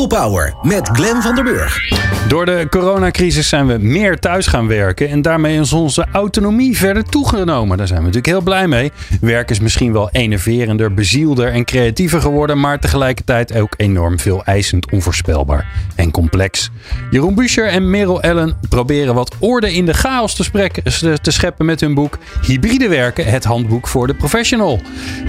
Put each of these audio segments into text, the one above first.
People Power met Glen van der Burg. Door de coronacrisis zijn we meer thuis gaan werken en daarmee is onze autonomie verder toegenomen. Daar zijn we natuurlijk heel blij mee. Werk is misschien wel enerverender, bezielder en creatiever geworden, maar tegelijkertijd ook enorm veel eisend, onvoorspelbaar en complex. Jeroen Buescher en Merel Ellen proberen wat orde in de chaos te, sprek- te scheppen met hun boek Hybride werken, het handboek voor de professional.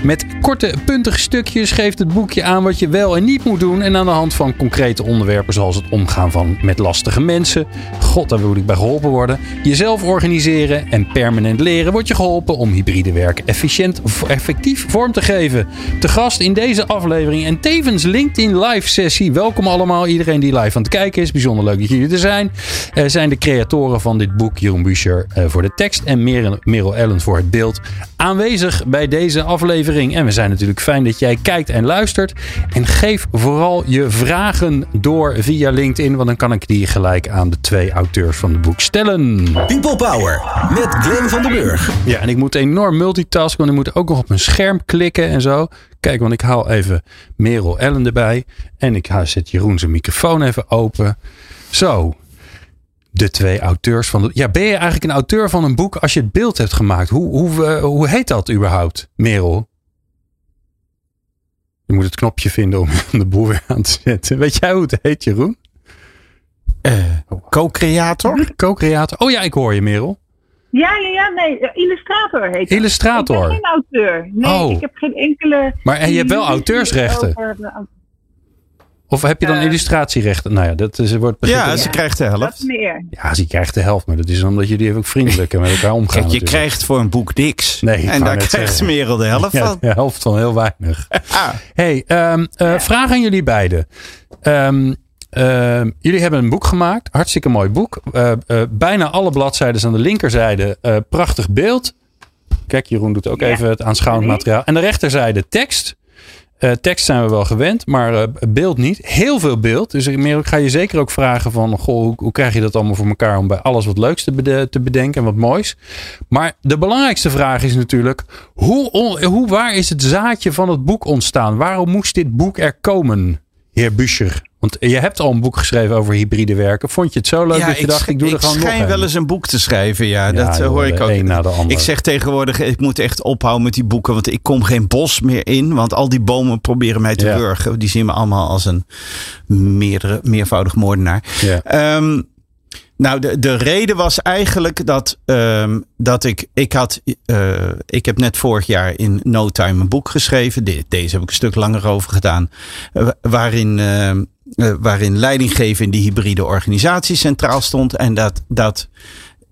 Met korte, puntige stukjes geeft het boekje aan wat je wel en niet moet doen en aan de hand van concrete onderwerpen zoals het omgaan van met lastige mensen. God, daar wil ik bij geholpen worden. Jezelf organiseren en permanent leren wordt je geholpen om hybride werk efficiënt, effectief vorm te geven. Te gast in deze aflevering en tevens LinkedIn live sessie. Welkom allemaal, iedereen die live aan het kijken is. Bijzonder leuk dat jullie er zijn. Eh, zijn de creatoren van dit boek, Jeroen Buescher eh, voor de tekst en Merel, Merel Ellen voor het beeld, aanwezig bij deze aflevering. En we zijn natuurlijk fijn dat jij kijkt en luistert. En geef vooral je vragen door via LinkedIn, want dan kan ik die gelijk aan de twee auteurs van het boek stellen. People Power met Glen van der Burg. Ja, en ik moet enorm multitasken, want ik moet ook nog op mijn scherm klikken en zo. Kijk, want ik haal even Merel Ellen erbij. En ik haal- zet Jeroen zijn microfoon even open. Zo. De twee auteurs van het. Ja, ben je eigenlijk een auteur van een boek als je het beeld hebt gemaakt? Hoe, hoe, eh, hoe heet dat überhaupt, Merel? Je moet het knopje vinden om de boel weer aan te zetten. Weet jij hoe het heet, Jeroen? Eh, Co-creator? Co-creator. Oh ja, ik hoor je, Merel. Ja, ja, ja, nee. eh, Illustrator heet het. Illustrator. Ik ben geen auteur. Nee, Oh. ik heb geen enkele... Maar en je hebt wel auteursrechten. Over Of heb je dan Eh. illustratierechten? Nou ja, dat is, wordt begint Ja, ze krijgt de Dat helft. meer. Ja, ze krijgt de helft, maar dat is omdat jullie ook vriendelijker met elkaar omgaan. Kijk, je natuurlijk. krijgt voor een boek niks. Nee, ik en daar krijgt. Merel de helft ja, van. de helft van heel weinig. Ah, hey, ehm, eh, vraag aan jullie beiden. Ehm, ehm, jullie hebben een boek gemaakt, hartstikke mooi boek. Eh, eh, bijna alle bladzijden aan de linkerzijde, eh, prachtig beeld. Kijk, Jeroen doet ook Ja. even het aanschouwend materiaal. En de rechterzijde tekst. Eh, tekst zijn we wel gewend, maar eh, beeld niet. Heel veel beeld. Dus ik, ga je zeker ook vragen van... Goh, hoe, hoe krijg je dat allemaal voor elkaar om bij alles wat leuks te, te bedenken en wat moois? Maar de belangrijkste vraag is natuurlijk... Hoe, hoe, waar is het zaadje van het boek ontstaan? Waarom moest dit boek er komen, heer Buscher? Want je hebt al een boek geschreven over hybride werken. Vond je het zo leuk ja, dat je dacht, ik doe er gewoon nog schijn een? wel eens een boek te schrijven. Ja, dat eh, joh, hoor ik ook. Ik zeg tegenwoordig, ik moet echt ophouden met die boeken. Want ik kom geen bos meer in. Want al die bomen proberen mij te Ja. wurgen. Die zien me allemaal als een meerdere, meervoudig moordenaar. Ja. Ehm, nou, de, de reden was eigenlijk dat, ehm, dat ik, ik had, eh, ik heb net vorig jaar in No Time een boek geschreven. De- deze heb ik een stuk langer over gedaan. eh, waarin, ehm, eh, waarin leidinggeven in die hybride organisatie centraal stond. En dat, dat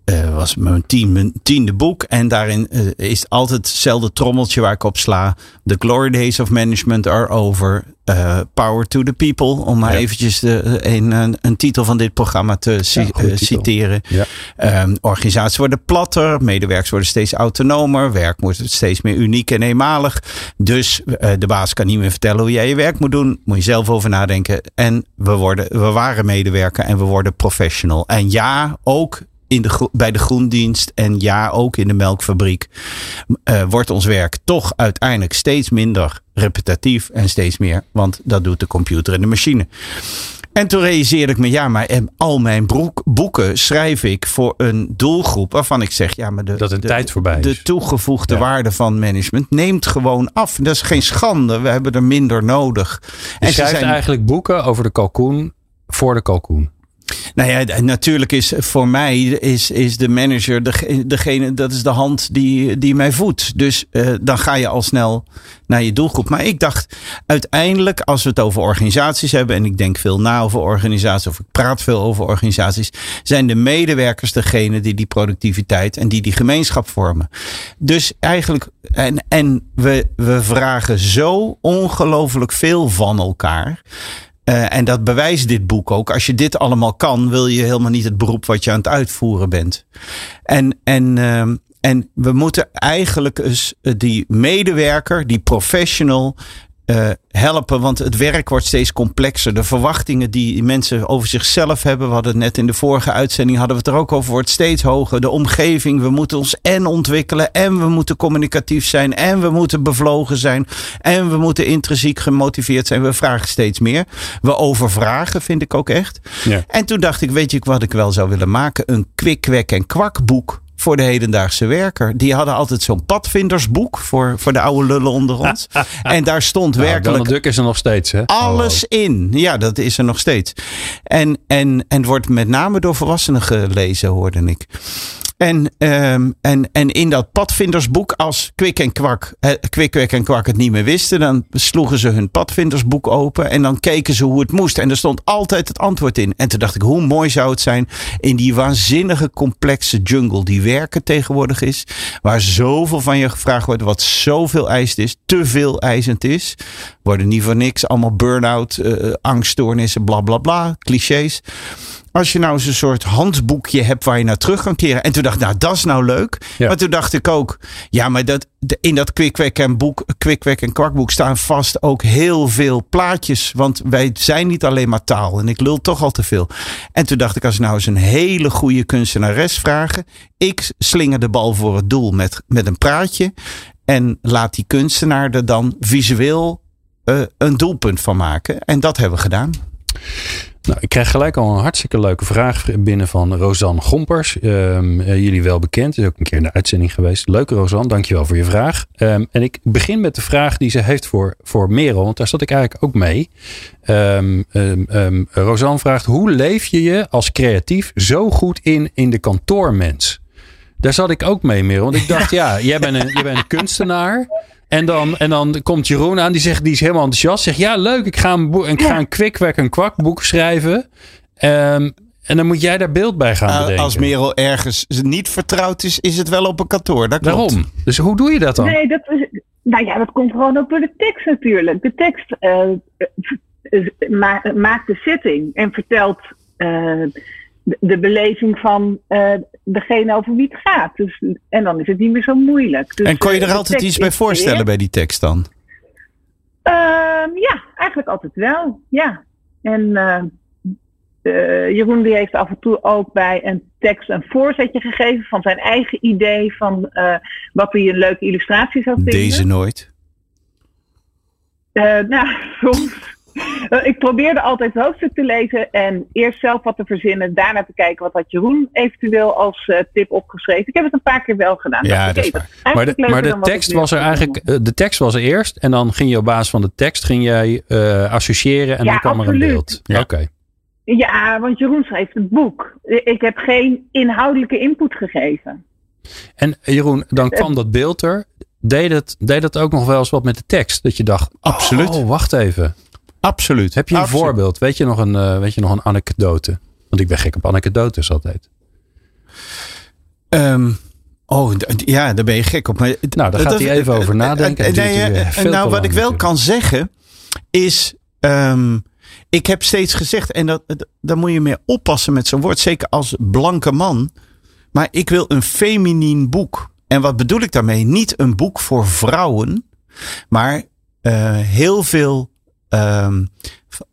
eh, was mijn, tien, mijn tiende boek. En daarin eh, is altijd hetzelfde trommeltje waar ik op sla. The glory days of management are over. Eh, power to the people. Om maar Ja. eventjes de, een, een, een titel van dit programma te citeren. Ja. Ehm, organisaties worden platter. Medewerkers worden steeds autonomer. Werk wordt steeds meer uniek en eenmalig. Dus de baas kan niet meer vertellen hoe jij je werk moet doen. Moet je zelf over nadenken. En we, worden, we waren medewerker en we worden professional. En ja, ook in de, bij de groendienst en ja, ook in de melkfabriek eh, wordt ons werk toch uiteindelijk steeds minder repetitief en steeds meer. Want dat doet de computer en de machine. En toen realiseerde ik me, ja, maar em, al mijn broek, boeken schrijf ik voor een doelgroep waarvan ik zeg, ja, maar de, Dat een de, tijd voorbij de toegevoegde Ja. waarde van management neemt gewoon af. Dat is geen schande, we hebben er minder nodig. Je ze schrijft eigenlijk boeken over de kalkoen voor de kalkoen. Nou ja, natuurlijk is voor mij is, is de manager dege- degene, dat is de hand die, die mij voedt. Dus eh, dan ga je al snel naar je doelgroep. Maar ik dacht uiteindelijk, als we het over organisaties hebben, en ik denk veel na over organisaties, of ik praat veel over organisaties, zijn de medewerkers degene die die productiviteit en die die gemeenschap vormen. Dus eigenlijk, en, en we, we vragen zo ongelooflijk veel van elkaar. Eh, en dat bewijst dit boek ook. Als je dit allemaal kan, wil je helemaal niet het beroep wat je aan het uitvoeren bent. En, en, ehm, en we moeten eigenlijk eens eh, die medewerker, die professional, eh, helpen. Want het werk wordt steeds complexer. De verwachtingen die mensen over zichzelf hebben. We hadden het net in de vorige uitzending hadden we het er ook over. Wordt steeds hoger. De omgeving. We moeten ons en ontwikkelen. En we moeten communicatief zijn. En we moeten bevlogen zijn. En we moeten intrinsiek gemotiveerd zijn. We vragen steeds meer. We overvragen vind ik ook echt. Ja. En toen dacht ik, weet je wat ik wel zou willen maken? Een kwik, kwek en kwak boek voor de hedendaagse werker. Die hadden altijd zo'n padvindersboek voor, voor de oude lullen onder ons. en daar stond Nou, werkelijk Donald Duck is er nog steeds, hè? alles in. Ja, dat is er nog steeds. En, en, en wordt met name door volwassenen gelezen, hoorde ik. En, ehm, en, en in dat padvindersboek, als Kwik en Kwak, eh, en Kwak het niet meer wisten, dan sloegen ze hun padvindersboek open en dan keken ze hoe het moest. En er stond altijd het antwoord in. En toen dacht ik, hoe mooi zou het zijn in die waanzinnige complexe jungle die werken tegenwoordig is, waar zoveel van je gevraagd wordt, wat zoveel eisend is, te veel eisend is. Worden niet voor niks allemaal burn-out, eh, angststoornissen, bla bla bla, clichés. Als je nou eens een soort handboekje hebt waar je naar terug kan keren. En toen dacht ik, nou, dat is nou leuk. Ja. Maar toen dacht ik ook, ja, maar dat, in dat Quick en, boek, en Kwakboek staan vast ook heel veel plaatjes. Want wij zijn niet alleen maar taal. En ik lul toch al te veel. En toen dacht ik, als nou eens een hele goede kunstenares vragen. Ik slinger de bal voor het doel met, met een praatje. En laat die kunstenaar er dan visueel eh, een doelpunt van maken. En dat hebben we gedaan. Nou, ik krijg gelijk al een hartstikke leuke vraag binnen van Rosanne Gompers. Ehm, eh, jullie wel bekend, is ook een keer in de uitzending geweest. Leuke Rosanne, dankjewel voor je vraag. Ehm, en ik begin met de vraag die ze heeft voor, voor Merel, want daar zat ik eigenlijk ook mee. Ehm, Rosanne vraagt, hoe leef je je als creatief zo goed in in de kantoormens? Daar zat ik ook mee, Merel. Want ik dacht, ja, jij bent een, jij bent een kunstenaar. En dan, en dan komt Jeroen aan, die, zegt, die is helemaal enthousiast. Zegt, ja, leuk, ik ga een, boek, ik ga een kwik, en kwak boek schrijven. Ehm, en dan moet jij daar beeld bij gaan Uh, bedenken. als Merel ergens niet vertrouwd is, is het wel op een kantoor. Dat klopt. Dus hoe doe je dat dan? Nee, dat is, nou ja, dat komt gewoon ook door de tekst natuurlijk. De tekst eh, eh, ma- maakt de zitting en vertelt eh, de, de beleving van eh, degene over wie het gaat. Dus, en dan is het niet meer zo moeilijk. Dus, En kon je eh, er altijd iets bij voorstellen bij die tekst dan? Ehm, ja, eigenlijk altijd wel. Ja. En eh, Jeroen die heeft af en toe ook bij een tekst een voorzetje gegeven van zijn eigen idee van wat hij een leuke illustratie zou vinden. Deze nooit. Nou, soms. Eh, ik probeerde altijd het hoofdstuk te lezen en eerst zelf wat te verzinnen. Daarna te kijken wat had Jeroen eventueel als eh, tip opgeschreven. Ik heb het een paar keer wel gedaan. Ja, dat is waar. Maar de, maar de tekst was er eigenlijk. eh, De tekst was er eerst. En dan ging je op basis van de tekst ging jij eh, associëren. En Ja, dan kwam er een beeld. Ja. Oké. Ja, want Jeroen schreef het boek. Ik heb geen inhoudelijke input gegeven. En Jeroen, dan kwam dat beeld er. Deed het, deed het ook nog wel eens wat met de tekst? Dat je dacht, Absoluut. Oh, wacht even. Absoluut. Heb je een Absoluut. voorbeeld? Weet je, nog een, eh, weet je nog een anekdote? Want ik ben gek op anekdotes altijd. Ehm, oh, ja, daar ben je gek op. Maar, Nou, daar gaat hij even over nadenken. eh, nee, nou, wat ik wel kan zeggen is. ehm, ik heb steeds gezegd, en dat, dat- daar moet je mee oppassen met zo'n woord, zeker als blanke man. Maar ik wil een feminien boek. En wat bedoel ik daarmee? Niet een boek voor vrouwen, maar eh, heel veel ehm,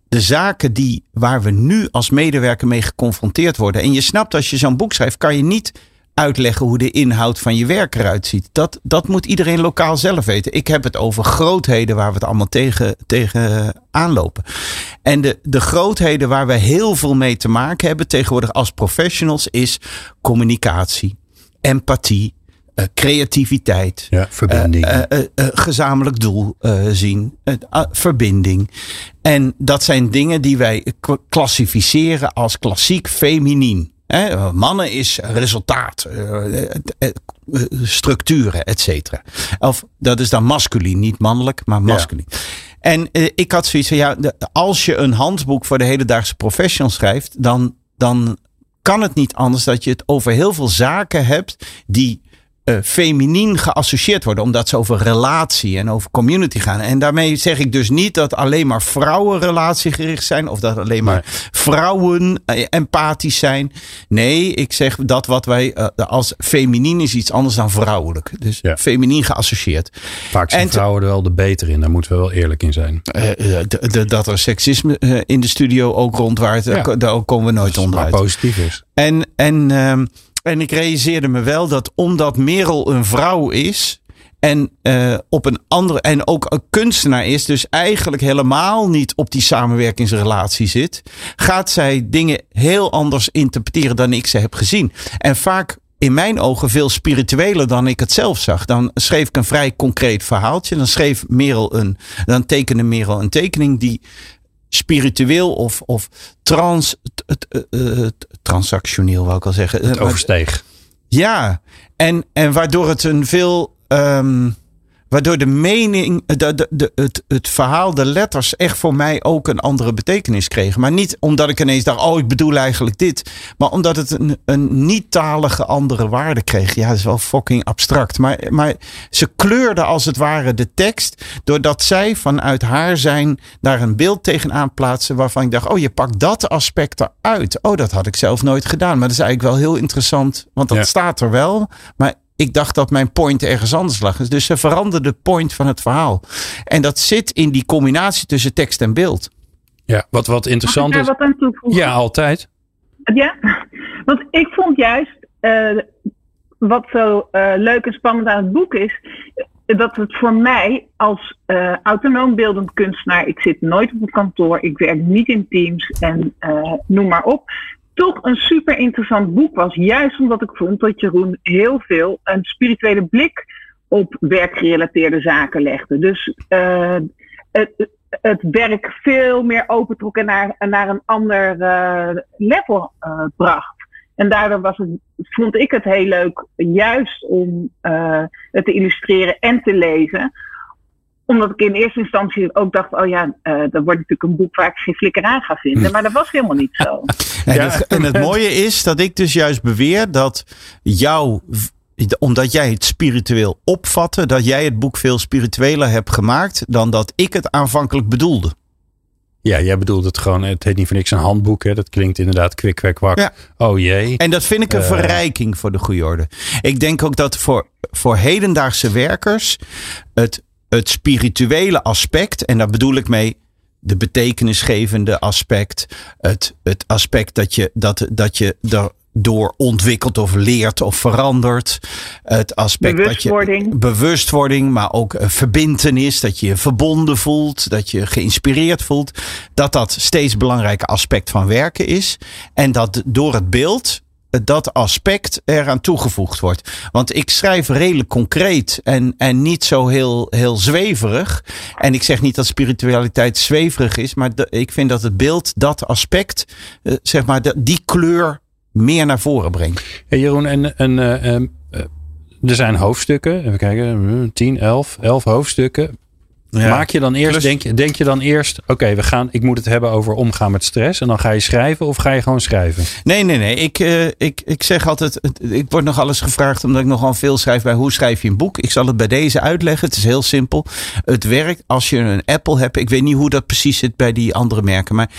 de zaken die, waar we nu als medewerker mee geconfronteerd worden. En je snapt, als je zo'n boek schrijft, kan je niet uitleggen hoe de inhoud van je werk eruit ziet. Dat, dat moet iedereen lokaal zelf weten. Ik heb het over grootheden waar we het allemaal tegen, tegen aanlopen. En de, de grootheden waar we heel veel mee te maken hebben tegenwoordig als professionals is communicatie, empathie, creativiteit. Ja, verbinding. Eh, eh, eh, gezamenlijk doel eh, zien, eh, ah, verbinding. En dat zijn dingen die wij klassificeren als klassiek feminien. Hè, mannen is resultaat, eh, eh, eh, eh, structuren, et cetera. Of dat is dan masculien, niet mannelijk, maar masculien. En eh, ik had zoiets van, ja, de- als je een handboek voor de hedendaagse professional schrijft, dan, dan kan het niet anders dat je het over heel veel zaken hebt die uh, feminien geassocieerd worden. Omdat ze over relatie en over community gaan. En daarmee zeg ik dus niet dat alleen maar vrouwen relatiegericht zijn. Of dat alleen maar vrouwen uh, empathisch zijn. Nee, ik zeg dat wat wij uh, als feminien is iets anders dan vrouwelijk. Dus ja. feminien geassocieerd. Vaak zijn en vrouwen er wel de beter in. Daar moeten we wel eerlijk in zijn. dat er seksisme in de studio ook rondwaart. Ja. Daar komen we nooit onderuit. Maar positief is. En, en um, en ik realiseerde me wel dat omdat Merel een vrouw is. En uh, op een andere. En ook een kunstenaar is. Dus eigenlijk helemaal niet op die samenwerkingsrelatie zit. Gaat zij dingen heel anders interpreteren dan ik ze heb gezien. En vaak in mijn ogen veel spiritueler dan ik het zelf zag. Dan schreef ik een vrij concreet verhaaltje. Dan schreef Merel een. Dan tekende Merel een tekening die spiritueel of, of trans, uh, transactioneel, wou ik al zeggen. Het oversteeg. Ja, en, en waardoor het een veel um, Waardoor de mening, de, de, de, het, het verhaal, de letters echt voor mij ook een andere betekenis kregen. Maar niet omdat ik ineens dacht, oh ik bedoel eigenlijk dit. Maar omdat het een, een niet-talige andere waarde kreeg. Ja, dat is wel fucking abstract. Maar, maar ze kleurde als het ware de tekst. Doordat zij vanuit haar zijn daar een beeld tegenaan plaatsen. Waarvan ik dacht, oh je pakt dat aspect eruit. Oh dat had ik zelf nooit gedaan. Maar dat is eigenlijk wel heel interessant. Want dat staat er wel. Maar ik dacht dat mijn point ergens anders lag. Dus ze veranderde de point van het verhaal. En dat zit in die combinatie tussen tekst en beeld. Ja, wat, wat interessant is. Wat aan toevoegen? Ja, altijd. Ja, want ik vond juist uh, wat zo uh, leuk en spannend aan het boek is. Dat het voor mij als uh, autonoom beeldend kunstenaar, ik zit nooit op een kantoor, ik werk niet in teams en noem maar op toch een super interessant boek was. Juist omdat ik vond dat Jeroen heel veel een spirituele blik op werkgerelateerde zaken legde. Dus uh, het, het werk veel meer opentrok en naar, naar een ander uh, level uh, bracht. En daardoor was het, vond ik het heel leuk, juist om het te illustreren en te lezen omdat ik in eerste instantie ook dacht, oh ja, uh, dat wordt natuurlijk een boek waar ik geen flikker aan ga vinden. Maar dat was helemaal niet zo. En, het, en het mooie is dat ik dus juist beweer dat jou, omdat jij het spiritueel opvatte, dat jij het boek veel spiritueler hebt gemaakt dan dat ik het aanvankelijk bedoelde. Ja, jij bedoelt het gewoon, het heet niet voor niks een handboek. Hè? Dat klinkt inderdaad kwik, kwek, kwak. Ja. Oh jee. En dat vind ik een uh, verrijking voor de goede orde. Ik denk ook dat voor, voor hedendaagse werkers het het spirituele aspect, en daar bedoel ik mee de betekenisgevende aspect, het, het aspect dat je, dat, dat je door ontwikkelt of leert of verandert. Het aspect dat je bewustwording, maar ook een verbintenis, dat je je verbonden voelt, dat je geïnspireerd voelt, dat dat steeds belangrijke aspect van werken is. En dat door het beeld dat aspect eraan toegevoegd wordt. Want ik schrijf redelijk concreet en, en niet zo heel, heel zweverig. En ik zeg niet dat spiritualiteit zweverig is, maar ik vind dat het beeld dat aspect, uh, zeg maar, die kleur meer naar voren brengt. Jeroen, en, uh, uh, er zijn hoofdstukken, even kijken, 10, 11, 11 hoofdstukken. Maak je dan eerst, denk, je, denk je dan eerst, oké, we gaan, ik moet het hebben over omgaan met stress. En dan ga je schrijven of ga je gewoon schrijven? Nee, nee, nee. Ik, uh, ik, ik zeg altijd, ik word nog alles gevraagd omdat ik nogal veel schrijf bij hoe schrijf je een boek. Ik zal het bij deze uitleggen. Het is heel simpel. Het werkt als je een Apple hebt. Ik weet niet hoe dat precies zit bij die andere merken. Maar,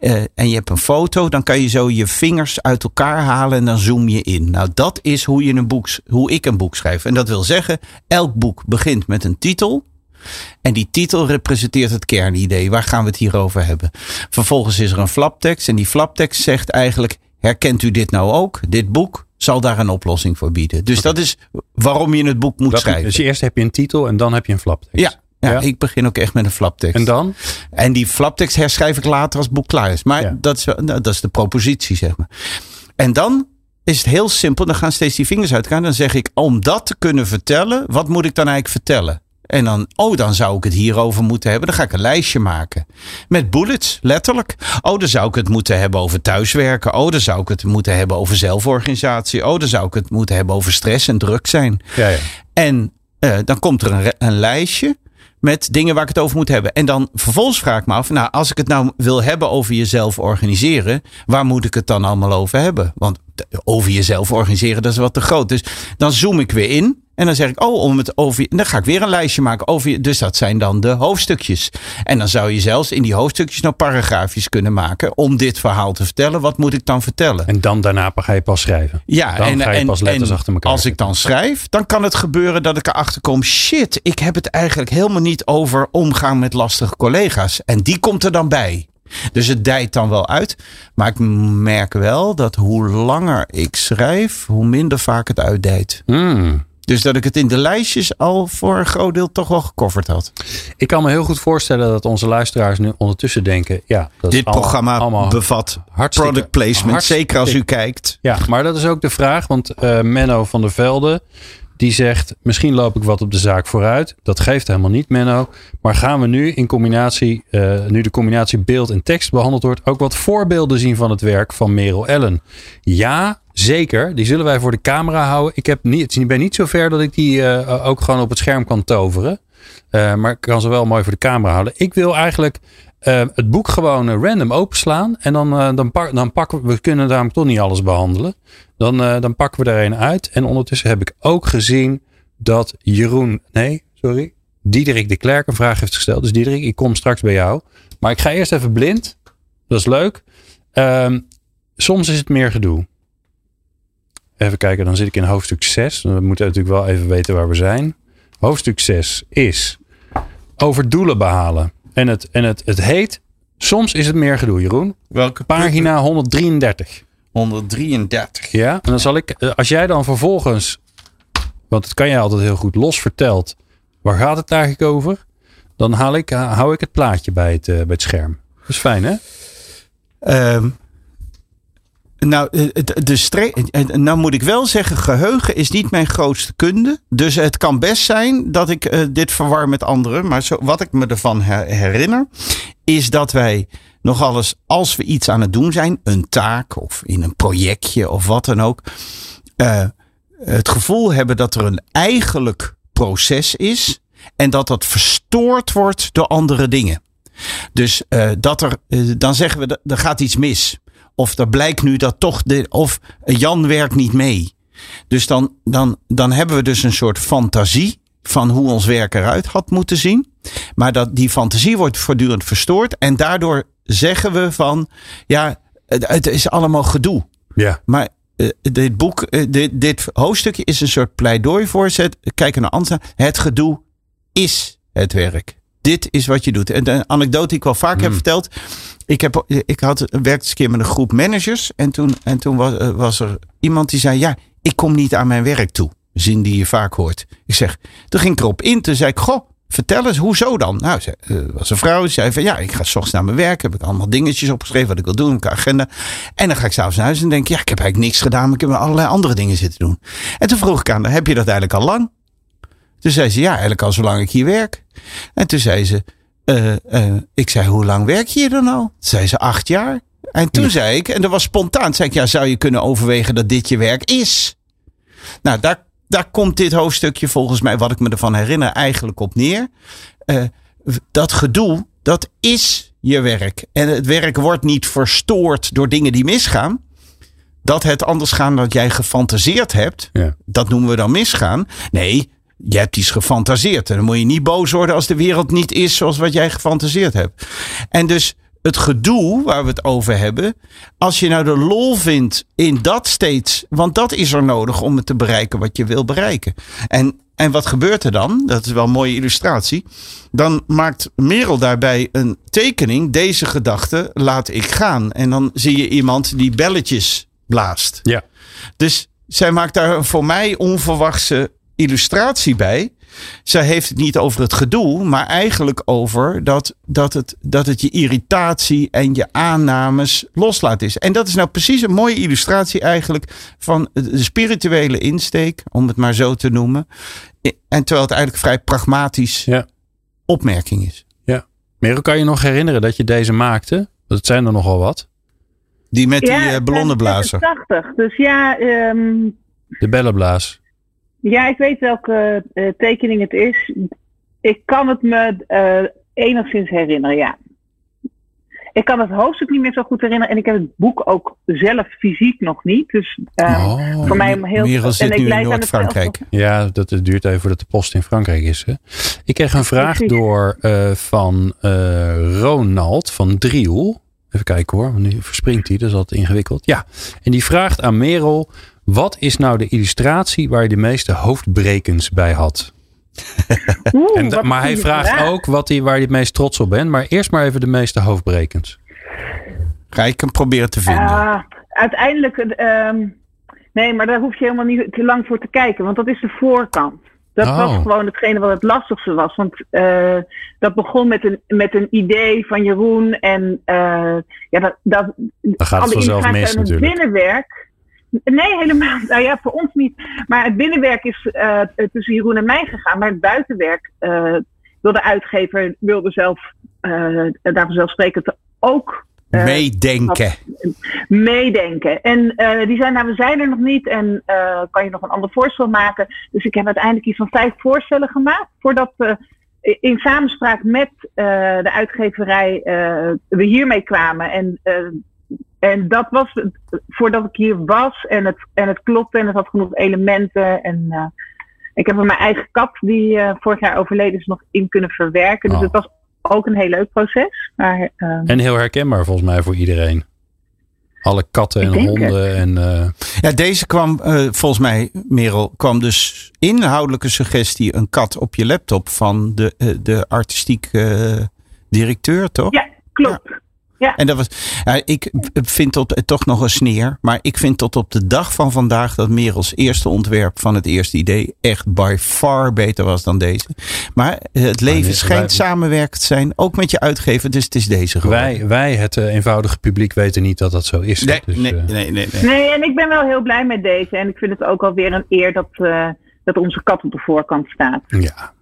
uh, en je hebt een foto, dan kan je zo je vingers uit elkaar halen en dan zoom je in. Nou, dat is hoe, je een boek, hoe ik een boek schrijf. En dat wil zeggen, elk boek begint met een titel. En die titel representeert het kernidee. Waar gaan we het hier over hebben? Vervolgens is er een flaptekst. En die flaptekst zegt eigenlijk: herkent u dit nou ook? Dit boek zal daar een oplossing voor bieden. Dus dat is waarom je het boek moet schrijven. Dus eerst heb je een titel en dan heb je een flaptekst. Ja, ja, ik begin ook echt met een flaptekst. En dan? En die flaptekst herschrijf ik later als het boek klaar is. Maar dat, is, nou, dat is de propositie, zeg maar. En dan is het heel simpel. Dan gaan steeds die vingers uitgaan. Dan zeg ik, om dat te kunnen vertellen, wat moet ik dan eigenlijk vertellen? En dan, oh, dan zou ik het hierover moeten hebben. Dan ga ik een lijstje maken. Met bullets, letterlijk. Oh, dan zou ik het moeten hebben over thuiswerken. Oh, dan zou ik het moeten hebben over zelforganisatie. Oh, dan zou ik het moeten hebben over stress en druk zijn. Ja, ja. En uh, dan komt er een, een lijstje met dingen waar ik het over moet hebben. En dan vervolgens vraag ik me af, nou, als ik het nou wil hebben over jezelf organiseren, waar moet ik het dan allemaal over hebben? Want over jezelf organiseren, dat is wat te groot. Dus dan zoom ik weer in. En dan zeg ik, oh, om het over. Dan ga ik weer een lijstje maken over. Dus dat zijn dan de hoofdstukjes. En dan zou je zelfs in die hoofdstukjes nou paragraafjes kunnen maken. om dit verhaal te vertellen. Wat moet ik dan vertellen? En dan daarna ga je pas schrijven. Ja, dan en, ga je en- pas letters achter elkaar. Als ik dan schrijf, dan kan het gebeuren dat ik erachter kom. Shit, ik heb het eigenlijk helemaal niet over omgaan met lastige collega's. En die komt er dan bij. Dus het dijt dan wel uit. Maar ik merk wel dat hoe langer ik schrijf, hoe minder vaak het uitdijt. Hmm. Dus dat ik het in de lijstjes al voor een groot deel toch wel gecoverd had. Ik kan me heel goed voorstellen dat onze luisteraars nu ondertussen denken: ja, dat Dit allemaal- programma allemaal bevat product placement. hartstikke- Zeker als u kijkt. Ja, maar dat is ook de vraag. Want eh, Menno van der Velde, die zegt... misschien loop ik wat op de zaak vooruit. Dat geeft helemaal niet, Menno. Maar gaan we nu in combinatie... eh, nu de combinatie beeld en tekst behandeld wordt... ook wat voorbeelden zien van het werk van Merel Ellen? Ja, zeker. Die zullen wij voor de camera houden. Ik, heb niet, ik ben niet zo ver dat ik die eh, ook gewoon op het scherm kan toveren. Eh, maar ik kan ze wel mooi voor de camera houden. Ik wil eigenlijk eh, het boek gewoon random openslaan. En dan, dan, pak, dan pakken we, we kunnen namelijk toch niet alles behandelen. Dan, dan pakken we er een uit. En ondertussen heb ik ook gezien dat Jeroen, nee, sorry, Diederik de Klerk een vraag heeft gesteld. Dus Diederik, ik kom straks bij jou. Maar ik ga eerst even blind. Dat is leuk. Ehm, soms is het meer gedoe. Even kijken, dan zit ik in hoofdstuk 6. We moeten natuurlijk wel even weten waar we zijn. Hoofdstuk 6 is over doelen behalen. En het, en het, het heet Soms is het meer gedoe, Jeroen. Welke Pagina 133. 133. Ja, en dan zal ik, eh, als jij dan vervolgens, want dat kan jij altijd heel goed los vertelt, waar gaat het eigenlijk over? Dan haal ik, eh, hou ik het plaatje bij het, eh, bij het scherm. Dat is fijn, hè? Ehm, nou, eh, de nou moet ik wel zeggen, geheugen is niet mijn grootste kunde. Dus het kan best zijn dat ik eh, dit verwar met anderen. Maar wat ik me ervan her- herinner, is dat wij nog alles, als we iets aan het doen zijn, een taak of in een projectje of wat dan ook, eh, het gevoel hebben dat er een eigenlijk proces is en dat dat verstoord wordt door andere dingen. Dus dat er, dan zeggen we, er gaat iets mis. Of er blijkt nu dat toch, de, of Jan werkt niet mee. Dus dan, dan, dan hebben we dus een soort fantasie van hoe ons werk eruit had moeten zien. Maar dat, die fantasie wordt voortdurend verstoord. En daardoor zeggen we van, ja, het, het is allemaal gedoe. Ja. Maar eh, dit boek, eh, dit, dit hoofdstukje is een soort pleidooi voorzet. Kijk naar Ansa. Het gedoe is het werk. Dit is wat je doet. En de anekdote die ik wel vaak heb verteld. Ik, heb, ik had, werkte eens een keer met een groep managers. En toen, en toen was, eh, was er iemand die zei: Ja, ik kom niet aan mijn werk toe. Zin die je vaak hoort. Ik zeg, toen ging ik erop in. Toen zei ik: Goh, vertel eens, hoezo dan? Nou, ze eh, was een vrouw. Ze zei van ja, ik ga 's ochtends naar mijn werk. Heb ik allemaal dingetjes opgeschreven wat ik wil doen. Mijn agenda. En dan ga ik s'avonds naar huis en denk ja, ik heb eigenlijk niks gedaan. Maar ik heb allerlei andere dingen zitten doen. En toen vroeg ik aan heb je dat eigenlijk al lang? Toen zei ze ja, eigenlijk al zolang ik hier werk. En toen zei ze, eh, eh, ik zei hoe lang werk je hier dan al? Toen zei ze acht jaar. En toen zei ik, en dat was spontaan, zei ik ja, zou je kunnen overwegen dat dit je werk is? Nou, daar, daar komt dit hoofdstukje volgens mij, wat ik me ervan herinner, eigenlijk op neer. Eh, dat gedoe, dat is je werk. En het werk wordt niet verstoord door dingen die misgaan. Dat het anders gaan dan jij gefantaseerd hebt, Ja. dat noemen we dan misgaan. Nee, je hebt iets gefantaseerd. En dan moet je niet boos worden als de wereld niet is zoals wat jij gefantaseerd hebt. En dus het gedoe waar we het over hebben. Als je nou de lol vindt in dat steeds. Want dat is er nodig om het te bereiken wat je wil bereiken. En, en wat gebeurt er dan? Dat is wel een mooie illustratie. Dan maakt Merel daarbij een tekening. Deze gedachte laat ik gaan. En dan zie je iemand die belletjes blaast. Ja. Dus zij maakt daar een voor mij onverwachte illustratie bij. Zij heeft het niet over het gedoe, maar eigenlijk over dat, dat, het, dat het je irritatie en je aannames loslaat is. En dat is nou precies een mooie illustratie eigenlijk van de spirituele insteek, om het maar zo te noemen. En terwijl het eigenlijk vrij pragmatisch Ja. opmerking is. ja. Merel, kan je nog herinneren dat je deze maakte? Dat zijn er nogal wat. Die met die Ja, eh, ballonnenblazer. zijn 80. Dus ja, ehm, De bellenblaas. Ja, ik weet welke eh, tekening het is. ik kan het me uh, enigszins herinneren, ja. Ik kan het hoofdstuk niet meer zo goed herinneren. En ik heb het boek ook zelf fysiek nog niet. Dus uh, oh, voor mij heel Merel zit en nu in Noord-Frankrijk. Ja, dat het duurt even voordat de post in Frankrijk is. Hè? Ik kreeg een vraag Precies. door uh, van uh, Ronald van Driel. Even kijken hoor, want nu verspringt hij, dat is altijd ingewikkeld. Ja, en die vraagt aan Merel: wat is nou de illustratie waar je de meeste hoofdbrekens bij had? Oeh, en, maar hij vraagt ook wat hij, waar hij het meest trots op bent. Maar eerst maar even de meeste hoofdbrekens. Ga ik hem proberen te vinden? Uh, uiteindelijk, uh, nee, maar daar hoef je helemaal niet te lang voor te kijken. Want dat is de voorkant. Dat oh. was gewoon hetgene wat het lastigste was. Want uh, dat begon met een, met een idee van Jeroen. En uh, ja, dat, dat, Dan gaat het vanzelf mis natuurlijk. binnenwerk. Nee, helemaal. Nou ja, voor ons niet. Maar het binnenwerk is uh, tussen Jeroen en mij gegaan. Maar het buitenwerk uh, wil de uitgever wilde zelf uh, daarvoor zelfsprekend ook. meedenken. meedenken. En die zijn, nou, we zijn er nog niet en kan je nog een ander voorstel maken. Dus ik heb uiteindelijk iets van vijf voorstellen gemaakt. Voordat we in samenspraak met de uitgeverij we hiermee kwamen. En en dat was voordat ik hier was en het, en het klopte en het had genoeg elementen. En uh, ik heb er mijn eigen kat, die uh, vorig jaar overleden is, nog in kunnen verwerken. Dus oh. het was ook een heel leuk proces. Maar, uh, en heel herkenbaar volgens mij voor iedereen. Alle katten en honden. En, Ja, deze kwam volgens mij, Merel, kwam dus inhoudelijke suggestie: een kat op je laptop van de, de artistiek directeur, toch? Ja, klopt. Ja. En dat was, ja, ik vind tot, toch nog een sneer, maar ik vind tot op de dag van vandaag dat Merels eerste ontwerp van het eerste idee echt by far beter was dan deze. Maar het leven schijnt samenwerkend te zijn, ook met je uitgever, dus het is deze geworden. Wij, wij het uh, eenvoudige publiek, weten niet dat dat zo is. Nee, dus, nee, uh, nee, nee, nee, nee. en ik ben wel heel blij met deze en ik vind het ook alweer een eer dat, uh, dat onze kat op de voorkant staat. Ja,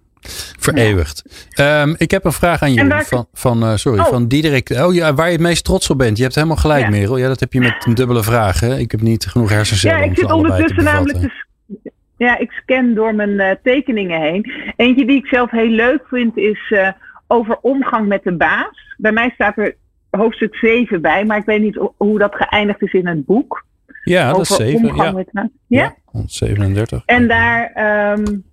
Vereeuwigd. Um, ik heb een vraag aan jullie van, van, uh, sorry, oh. van Diederik. Oh ja, waar je het meest trots op bent. Je hebt helemaal gelijk, ja. Merel. Ja, dat heb je met een dubbele vraag. Hè? Ik heb niet genoeg hersencellen. Ja, ik zit ondertussen namelijk te, ja, ik scan door mijn uh, tekeningen heen. Eentje die ik zelf heel leuk vind is uh, over omgang met de baas. Bij mij staat er hoofdstuk 7 bij, maar ik weet niet hoe dat geëindigd is in het boek. Ja, dat is 7. Ja. Met, ja? ja, 37. En daar. Um,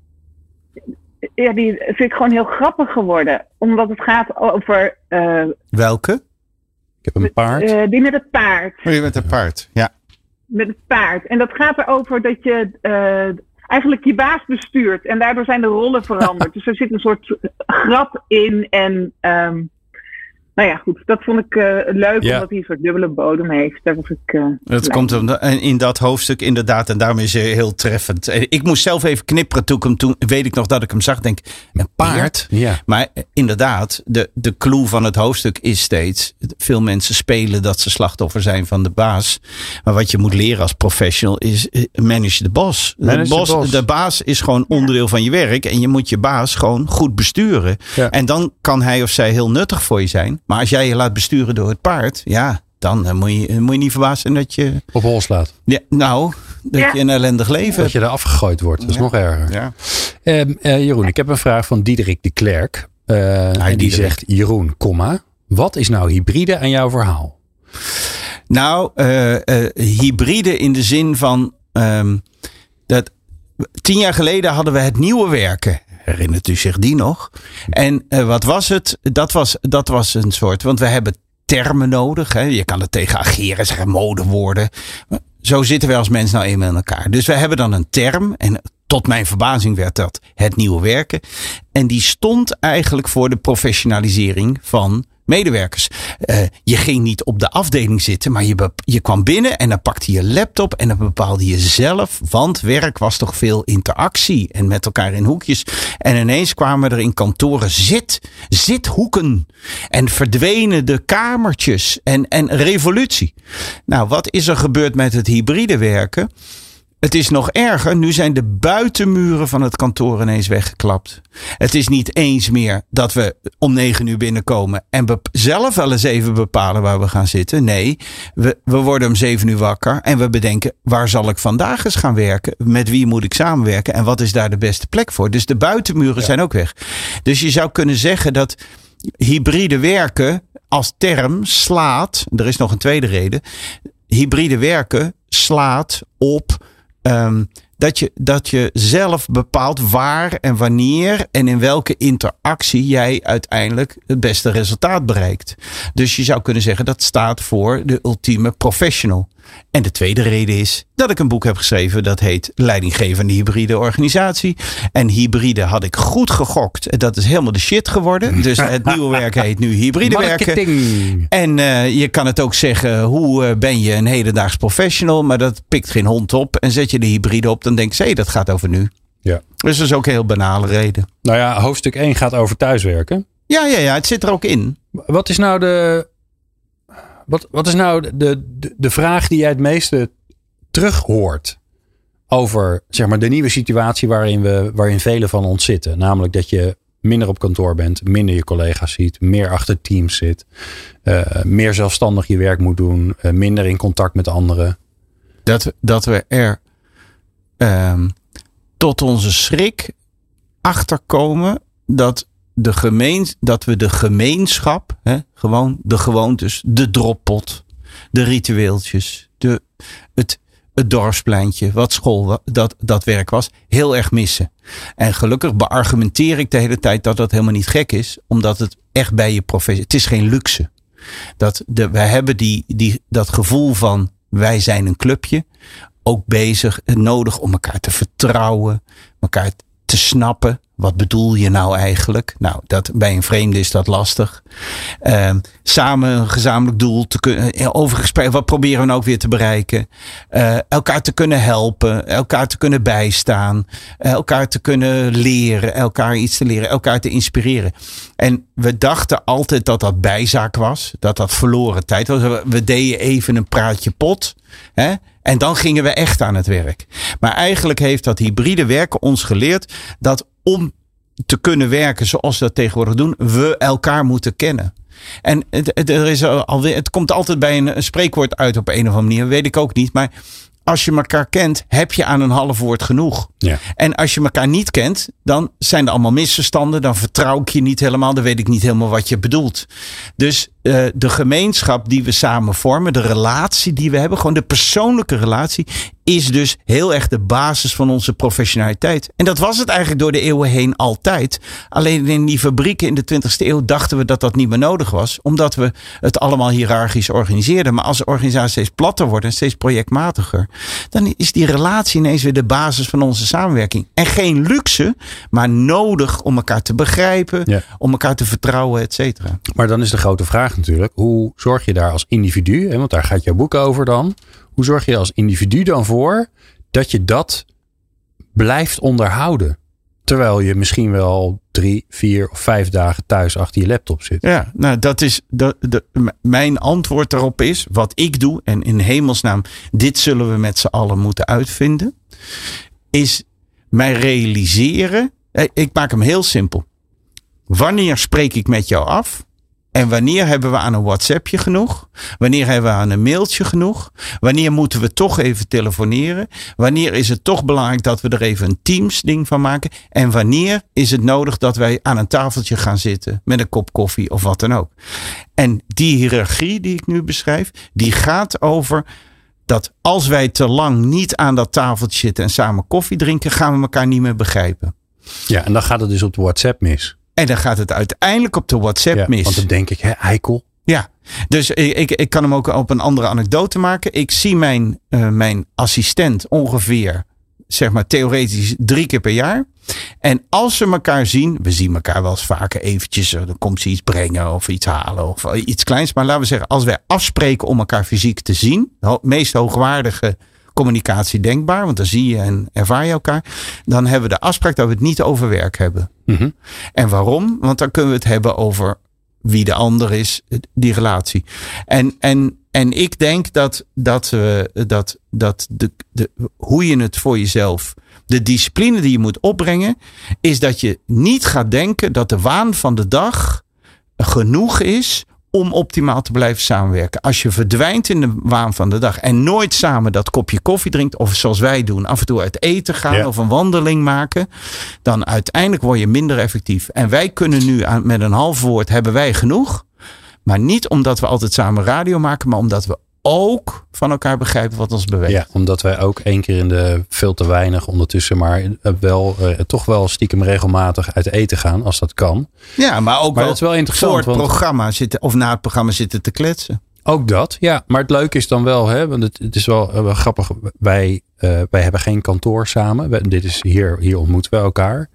ja, die vind ik gewoon heel grappig geworden. Omdat het gaat over. Uh, Welke? Ik heb een paard. Uh, die met het paard. Oh, je met het paard, ja. Met het paard. En dat gaat erover dat je uh, eigenlijk je baas bestuurt. En daardoor zijn de rollen veranderd. dus er zit een soort grap in. En um, nou ja, goed, dat vond ik uh, leuk, ja. omdat hij een soort dubbele bodem heeft. Daar was ik. Uh, dat komt in dat hoofdstuk inderdaad, en daarom is hij heel treffend. Ik moest zelf even knipperen toen ik hem toen, weet ik nog dat ik hem zag, denk een paard. Ja. Maar eh, inderdaad, de, de clue van het hoofdstuk is steeds: veel mensen spelen dat ze slachtoffer zijn van de baas. Maar wat je moet leren als professional is manage de bos. Manage de, bos, de, bos. de baas is gewoon onderdeel van je werk en je moet je baas gewoon goed besturen. Ja. En dan kan hij of zij heel nuttig voor je zijn. Maar als jij je laat besturen door het paard, ja, dan uh, moet, je, moet je niet verbazen dat je. Op hol slaat. Ja, nou, dat Ja. je een ellendig leven Dat je er afgegooid wordt. Dat is Ja. nog erger. Ja. Ehm, eh, Jeroen, ik heb een vraag van Diederik de Klerk. Eh, en die Diederik. zegt: Jeroen, komma, wat is nou hybride aan jouw verhaal? Nou, eh, eh, hybride in de zin van ehm, dat tien jaar geleden hadden we het nieuwe werken. Herinnert u zich die nog? En eh, wat was het? Dat was, dat was een soort, want we hebben termen nodig. Hè? Je kan er tegen ageren, zeggen modewoorden. Zo zitten wij als mens nou eenmaal in elkaar. Dus we hebben dan een term. En tot mijn verbazing werd dat het nieuwe werken. En die stond eigenlijk voor de professionalisering van medewerkers. Uh, je ging niet op de afdeling zitten, maar je, je kwam binnen en dan pakte je laptop en dan bepaalde je zelf. Want werk was toch veel interactie en met elkaar in hoekjes. En ineens kwamen er in kantoren zit, zithoeken. En verdwenen de kamertjes en, en revolutie. Nou, wat is er gebeurd met het hybride werken? Het is nog erger. Nu zijn de buitenmuren van het kantoor ineens weggeklapt. Het is niet eens meer dat we om negen uur binnenkomen en bep- zelf wel eens even bepalen waar we gaan zitten. Nee, we, we worden om zeven uur wakker en we bedenken waar zal ik vandaag eens gaan werken? Met wie moet ik samenwerken en wat is daar de beste plek voor? Dus de buitenmuren zijn ook weg. Dus je zou kunnen zeggen dat hybride werken als term slaat. Er is nog een tweede reden. Hybride werken slaat op ehm, dat, je, dat je zelf bepaalt waar en wanneer en in welke interactie jij uiteindelijk het beste resultaat bereikt. Dus je zou kunnen zeggen dat staat voor de ultieme professional. En de tweede reden is dat ik een boek heb geschreven dat heet Leidinggevende Hybride Organisatie. En hybride had ik goed gegokt. Dat is helemaal de shit geworden. Dus het nieuwe werken heet nu hybride werken. En eh, je kan het ook zeggen, hoe eh, ben je een hedendaags professional? Maar dat pikt geen hond op. En zet je de hybride op, dan denk je, hé, dat gaat over nu. Ja. Dus dat is ook een heel banale reden. Nou ja, hoofdstuk 1 gaat over thuiswerken. Ja, ja, ja, het zit er ook in. Wat is nou de. Wat, wat is nou de, de, vraag die jij het meeste terug hoort over zeg maar, de nieuwe situatie waarin, we, waarin velen van ons zitten? Namelijk dat je minder op kantoor bent, minder je collega's ziet, meer achter teams zit, eh, meer zelfstandig je werk moet doen, eh, minder in contact met anderen. Dat, dat we er ehm, tot onze schrik achterkomen dat, de gemeen, dat we de gemeenschap, hè, gewoon de gewoontes, de droppot, de ritueeltjes, de, het, het dorpspleintje, wat school, dat, dat werk was, heel erg missen. En gelukkig beargumenteer ik de hele tijd dat dat helemaal niet gek is, omdat het echt bij je professie, het is geen luxe. Dat de, wij hebben die, die, dat gevoel van wij zijn een clubje. Ook bezig nodig om elkaar te vertrouwen. Elkaar te snappen. Wat bedoel je nou eigenlijk? Nou, dat, bij een vreemde is dat lastig. Ehm, samen een gezamenlijk doel te kunnen. eh, Over gesprek. Wat proberen we nou ook weer te bereiken? Eh, elkaar te kunnen helpen. Elkaar te kunnen bijstaan. eh, elkaar te kunnen leren. Elkaar iets te leren. Elkaar te inspireren. En we dachten altijd dat dat bijzaak was. Dat dat verloren tijd was. We deden even een praatje pot. Hè? En dan gingen we echt aan het werk. Maar eigenlijk heeft dat hybride werken ons geleerd dat om te kunnen werken zoals we dat tegenwoordig doen, we elkaar moeten kennen. En het, er is alweer, het komt altijd bij een, een spreekwoord uit op een of andere manier, weet ik ook niet. Maar als je elkaar kent, heb je aan een half woord genoeg. Ja. En als je elkaar niet kent, dan zijn er allemaal misverstanden. Dan vertrouw ik je niet helemaal. Dan weet ik niet helemaal wat je bedoelt. Dus eh, de gemeenschap die we samen vormen, de relatie die we hebben, gewoon de persoonlijke relatie, is dus heel erg de basis van onze professionaliteit. En dat was het eigenlijk door de eeuwen heen altijd. Alleen in die fabrieken in de 20e eeuw dachten we dat dat niet meer nodig was, omdat we het allemaal hiërarchisch organiseerden. Maar als de organisatie steeds platter wordt en steeds projectmatiger, dan is die relatie ineens weer de basis van onze samenwerking. En geen luxe, maar nodig om elkaar te begrijpen, Ja. om elkaar te vertrouwen, et cetera. Maar dan is de grote vraag natuurlijk: hoe zorg je daar als individu, hè, want daar gaat jouw boek over dan. Hoe zorg je als individu dan voor dat je dat blijft onderhouden? Terwijl je misschien wel drie, vier of vijf dagen thuis achter je laptop zit. Ja, nou dat is de, de, mijn antwoord daarop is wat ik doe en in hemelsnaam dit zullen we met z'n allen moeten uitvinden, is mij realiseren. eh, Ik maak hem heel simpel. Wanneer spreek ik met jou af? En wanneer hebben we aan een WhatsAppje genoeg? Wanneer hebben we aan een mailtje genoeg? Wanneer moeten we toch even telefoneren? Wanneer is het toch belangrijk dat we er even een Teams ding van maken? En wanneer is het nodig dat wij aan een tafeltje gaan zitten met een kop koffie of wat dan ook? En die hiërarchie die ik nu beschrijf, die gaat over dat als wij te lang niet aan dat tafeltje zitten en samen koffie drinken, gaan we elkaar niet meer begrijpen. Ja, en dan gaat het dus op de WhatsApp mis. En dan gaat het uiteindelijk op de WhatsApp Ja, mis. Want dan denk ik, hè, eikel. Ja, dus ik, ik, ik kan hem ook op een andere anekdote maken. Ik zie mijn, eh, mijn assistent ongeveer, zeg maar theoretisch, drie keer per jaar. En als ze elkaar zien, we zien elkaar wel eens vaker eventjes, eh, dan komt ze iets brengen of iets halen of eh, iets kleins. Maar laten we zeggen, als wij afspreken om elkaar fysiek te zien, de meest hoogwaardige communicatie denkbaar, want dan zie je en ervaar je elkaar, dan hebben we de afspraak dat we het niet over werk hebben. Mhm. En waarom? Want dan kunnen we het hebben over wie de ander is, die relatie. En, en en ik denk dat, dat, we dat, dat de, de, hoe je het voor jezelf, de discipline die je moet opbrengen, is dat je niet gaat denken dat de waan van de dag genoeg is om optimaal te blijven samenwerken. Als je verdwijnt in de waan van de dag en nooit samen dat kopje koffie drinkt, of zoals wij doen, af en toe uit eten gaan Ja. of een wandeling maken, dan uiteindelijk word je minder effectief. En wij kunnen nu aan, met een half woord hebben wij genoeg. Maar niet omdat we altijd samen radio maken, maar omdat we ook van elkaar begrijpen wat ons beweegt. Ja, omdat wij ook één keer in de veel te weinig ondertussen, maar eh, wel eh, toch wel stiekem regelmatig uit eten gaan, als dat kan. Ja, maar ook Maar wel dat is wel interessant, voor het want- programma zitten, of na het programma zitten te kletsen. Ook dat, ja. Maar het leuke is dan wel, hè, want het, het is wel, eh, wel grappig. Wij, eh, wij hebben geen kantoor samen. Wij- dit is hier, hier ontmoeten we elkaar.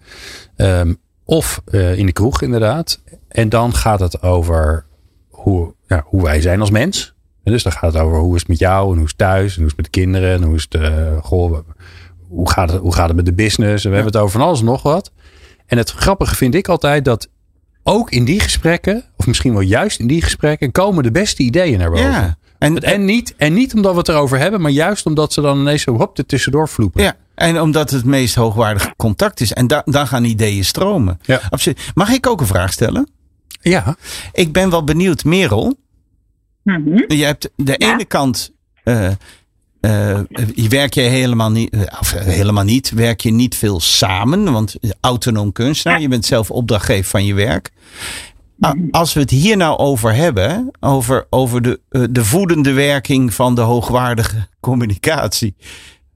Ehm, of eh, in de kroeg, inderdaad. En dan gaat het over hoe, ja, hoe wij zijn als mens. En dus dan gaat het over hoe is het met jou en hoe is het thuis en hoe is het met de kinderen en hoe is het, eh, goh, hoe gaat het, hoe gaat het met de business? En we hebben het over van alles en nog wat. En het grappige vind ik altijd dat ook in die gesprekken, of misschien wel juist in die gesprekken, komen de beste ideeën naar boven. Ja. En, En niet, en niet omdat we het erover hebben, maar juist omdat ze dan ineens zo hop er tussendoor vloepen. Ja, en omdat het meest hoogwaardige contact is. En da dan gaan ideeën stromen. Ja. Absoluut. Mag ik ook een vraag stellen? ja. Ik ben wel benieuwd, Merel. Mhm. Je hebt de Ja. ene kant. eh eh, je werk je helemaal niet, eh, of helemaal niet, werk je niet veel samen, want autonoom kunstenaar, Ja. je bent zelf opdrachtgever van je werk. A- Als we het hier nou over hebben, over, over de, de voedende werking van de hoogwaardige communicatie.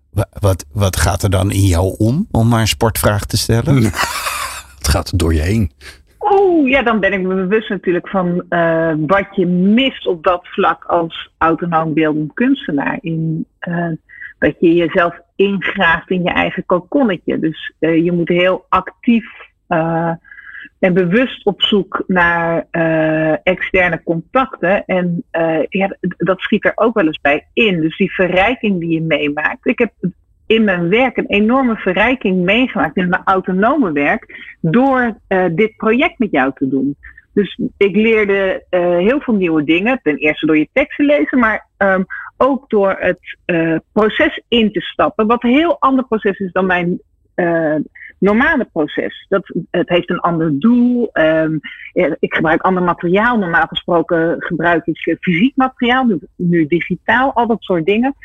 wa- Wat, wat gaat er dan in jou om, om maar een sportvraag te stellen? Het gaat er door je heen. Oeh, ja, dan ben ik me bewust natuurlijk van eh, wat je mist op dat vlak als autonoom beeldend kunstenaar. In, eh, dat je jezelf ingraaft in je eigen kokonnetje. Dus eh, je moet heel actief en bewust op zoek naar externe contacten. En ja, dat schiet er ook wel eens bij in. Dus die verrijking die je meemaakt. Ik heb in mijn werk een enorme verrijking meegemaakt in mijn autonome werk door eh, dit project met jou te doen. Dus ik leerde eh, heel veel nieuwe dingen. Ten eerste door je teksten lezen, maar ehm, ook door het eh, proces in te stappen. Wat een heel ander proces is dan mijn normale proces. Dat, het heeft een ander doel. Ja, ik gebruik ander materiaal. Normaal gesproken gebruik ik fysiek materiaal, nu, nu digitaal, al dat soort dingen.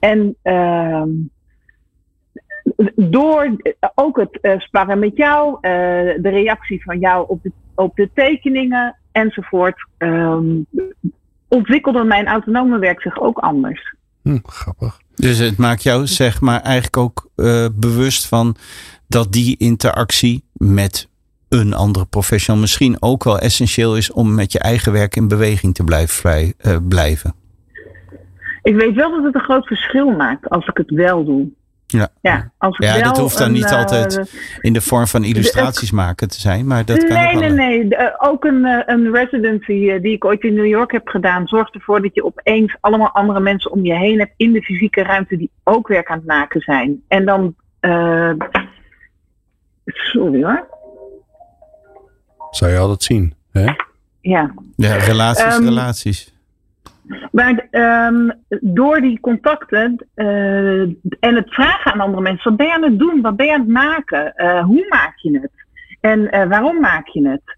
En ehm, door eh, ook het eh, sparren met jou, eh, de reactie van jou op de, op de tekeningen enzovoort, ehm, ontwikkelde mijn autonome werk zich ook anders. Hm, grappig. Dus het maakt jou zeg maar eigenlijk ook eh, bewust van dat die interactie met een andere professional misschien ook wel essentieel is om met je eigen werk in beweging te blijven, vrij- eh, blijven. Ik weet wel dat het een groot verschil maakt als ik het wel doe. Ja. Ja, als dat hoeft dan een, niet eh, altijd in de vorm van illustraties maken te zijn, maar dat kan nee, ook wel. nee, nee. De- eh, ook een, eh, een residency die ik ooit in New York heb gedaan, zorgt ervoor dat je opeens allemaal andere mensen om je heen hebt in de fysieke ruimte die ook werk aan het maken zijn. En dan. eh, sorry hoor. Zou je altijd zien. Hè? Ja. Ja, relaties, Ehm, relaties. Maar ehm, door die contacten eh, en het vragen aan andere mensen: wat ben je aan het doen? Wat ben je aan het maken? Eh, hoe maak je het? En eh, waarom maak je het?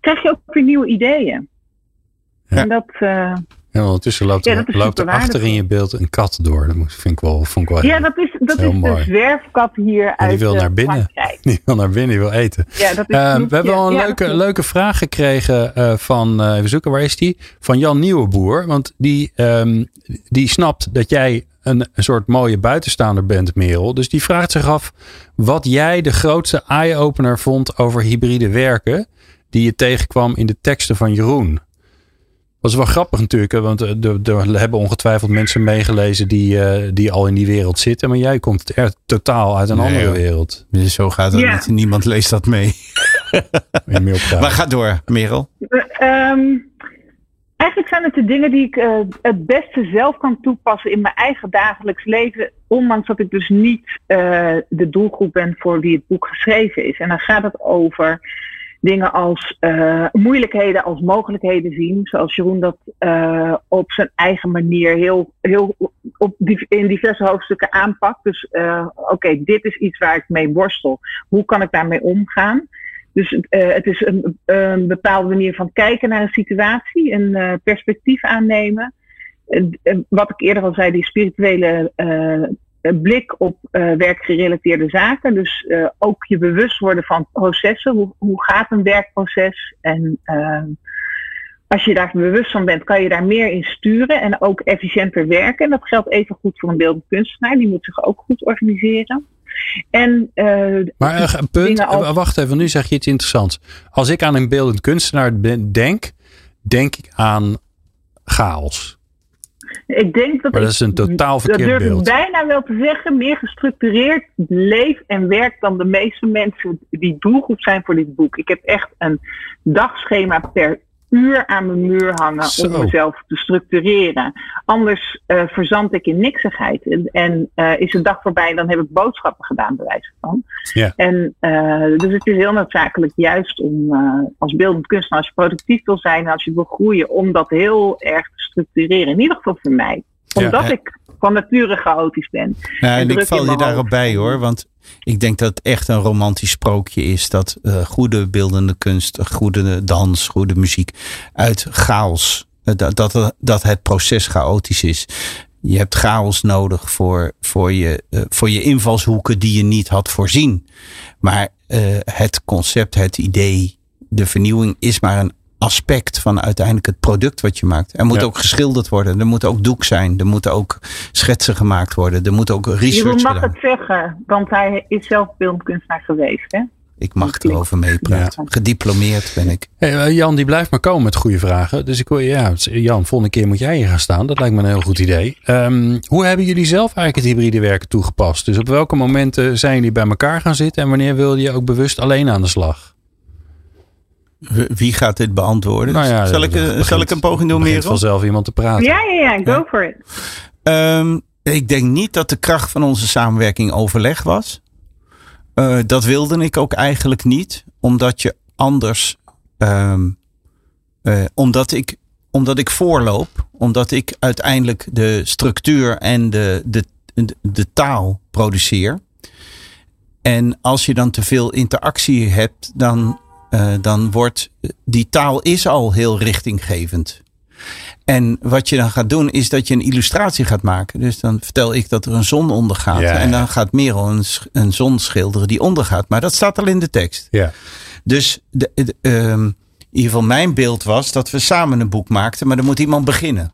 Krijg je ook weer nieuwe ideeën. Ja. En dat, En ondertussen loopt, Ja, er, loopt er achter in je beeld een kat door. Dat vind ik wel, vond ik wel ja, dat is, dat is mooi. de zwerfkat hier uit die wil naar binnen. Die wil naar binnen, die wil eten. Ja, dat is Eh, we hebben al een Ja, leuke, leuke vraag gekregen eh, van, eh, even zoeken, waar is die? Van Jan Nieuweboer. Want die, ehm, die snapt dat jij een, een soort mooie buitenstaander bent, Merel. Dus die vraagt zich af wat jij de grootste eye-opener vond over hybride werken. Die je tegenkwam in de teksten van Jeroen. Dat is wel grappig natuurlijk, want er, er- hebben ongetwijfeld mensen meegelezen die, eh, die al in die wereld zitten. Maar jij komt er totaal uit een Nee, andere joh. wereld. Dus zo gaat het Ja. niet. Niemand leest dat mee. Maar ga door, Merel. Ehm, eigenlijk zijn het de dingen die ik eh, het beste zelf kan toepassen in mijn eigen dagelijks leven. Ondanks dat ik dus niet eh, de doelgroep ben voor wie het boek geschreven is. En dan gaat het over dingen als uh, moeilijkheden als mogelijkheden zien. Zoals Jeroen dat uh, op zijn eigen manier heel, heel op, in diverse hoofdstukken aanpakt. Dus uh, oké, dit is iets waar ik mee worstel. Hoe kan ik daarmee omgaan? Dus het is een, een, bepaalde manier van kijken naar een situatie, een perspectief aannemen. wat ik eerder al zei, die spirituele blik op uh, werkgerelateerde zaken. Dus uh, ook je bewust worden van processen. Hoe, hoe gaat een werkproces? En uh, als je daar bewust van bent, kan je daar meer in sturen en ook efficiënter werken. En dat geldt even goed voor een beeldend kunstenaar. Die moet zich ook goed organiseren. En, maar een punt, als... wacht even, nu zeg je iets interessants. Als ik aan een beeldend kunstenaar denk, denk ik aan chaos. Ik denk dat, maar dat is een totaal verkeerd dat durf beeld. ik bijna wel te zeggen, meer gestructureerd leef en werk dan de meeste mensen die doelgroep zijn voor dit boek. Ik heb echt een dagschema per uur aan mijn muur hangen Zo. om mezelf te structureren. Anders uh, verzand ik in niksigheid. En, en uh, is een dag voorbij dan heb ik boodschappen gedaan, bij wijze van. Ja. En uh, dus het is heel noodzakelijk juist om als beeldend kunstenaar, als je productief wil zijn en als je wil groeien, om dat heel erg structureren. In ieder geval voor mij. Omdat Ja. ik van nature chaotisch ben. Ja, en ik val je daarop bij hoor. Want ik denk dat het echt een romantisch sprookje is. Dat eh, goede beeldende kunst, goede dans, goede muziek uit chaos. eh, Dat, dat, dat het proces chaotisch is. Je hebt chaos nodig voor, voor, je, eh, voor je invalshoeken die je niet had voorzien. Maar eh, het concept, het idee, de vernieuwing is maar een aspect van uiteindelijk het product wat je maakt. Er moet Ja. ook geschilderd worden. Er moet ook doek zijn. Er moeten ook schetsen gemaakt worden. Er moet ook Jeroen research mag gedaan het zeggen, want hij is zelf beeldend kunstenaar geweest. Hè? Ik mag erover meepraten. Gediplomeerd ben ik. Hey, eh, Jan, die blijft maar komen met goede vragen. Dus ik wil, ja, Jan, volgende keer moet jij hier gaan staan. Dat lijkt me een heel goed idee. Ehm, hoe hebben jullie zelf eigenlijk het hybride werken toegepast? Dus op welke momenten zijn jullie bij elkaar gaan zitten en wanneer wilde je ook bewust alleen aan de slag? Wie gaat dit beantwoorden? Nou ja, zal, ik, eh, begint- zal ik een poging doen, Er Merel? vanzelf iemand te praten. Ja, ja, ja, go for it. Ehm, ik denk niet dat de kracht van onze samenwerking overleg was. Eh, dat wilde ik ook eigenlijk niet, omdat je anders, ehm, eh, omdat ik, omdat ik voorloop, omdat ik uiteindelijk de structuur en de, de, de, de taal produceer. En als je dan te veel interactie hebt, dan, eh, dan wordt die taal is al heel richtinggevend. En wat je dan gaat doen, is dat je een illustratie gaat maken. Dus dan vertel ik dat er een zon ondergaat. Ja, En ja. dan gaat Merel een, een zon schilderen die ondergaat. Maar dat staat al in de tekst. Ja. Dus de, de, ehm, in ieder geval mijn beeld was dat we samen een boek maakten. Maar er moet iemand beginnen.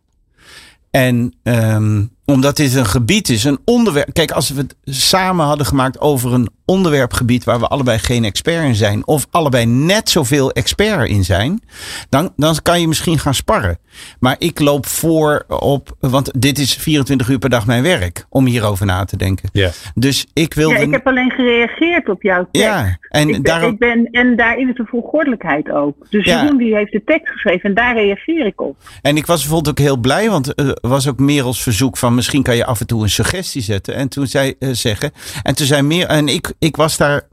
En ehm, omdat dit een gebied is, een onderwerp. Kijk, als we het samen hadden gemaakt over een onderwerpgebied waar we allebei geen expert in zijn, of allebei net zoveel expert in zijn, dan, dan kan je misschien gaan sparren. Maar ik loop voor op, want dit is 24 uur per dag mijn werk, om hierover na te denken. Ja. Dus ik wilde. Ja, ik heb alleen gereageerd op jouw tekst. Ja, en ik daarom. ik ben, en daarin is de volgordelijkheid ook. Dus Ja. Jeroen die heeft de tekst geschreven en daar reageer ik op. En ik was bijvoorbeeld ook heel blij, want er was ook Merels verzoek van misschien kan je af en toe een suggestie zetten. En toen zei eh, zeggen. En toen zei Mer, en ik, ik was daar.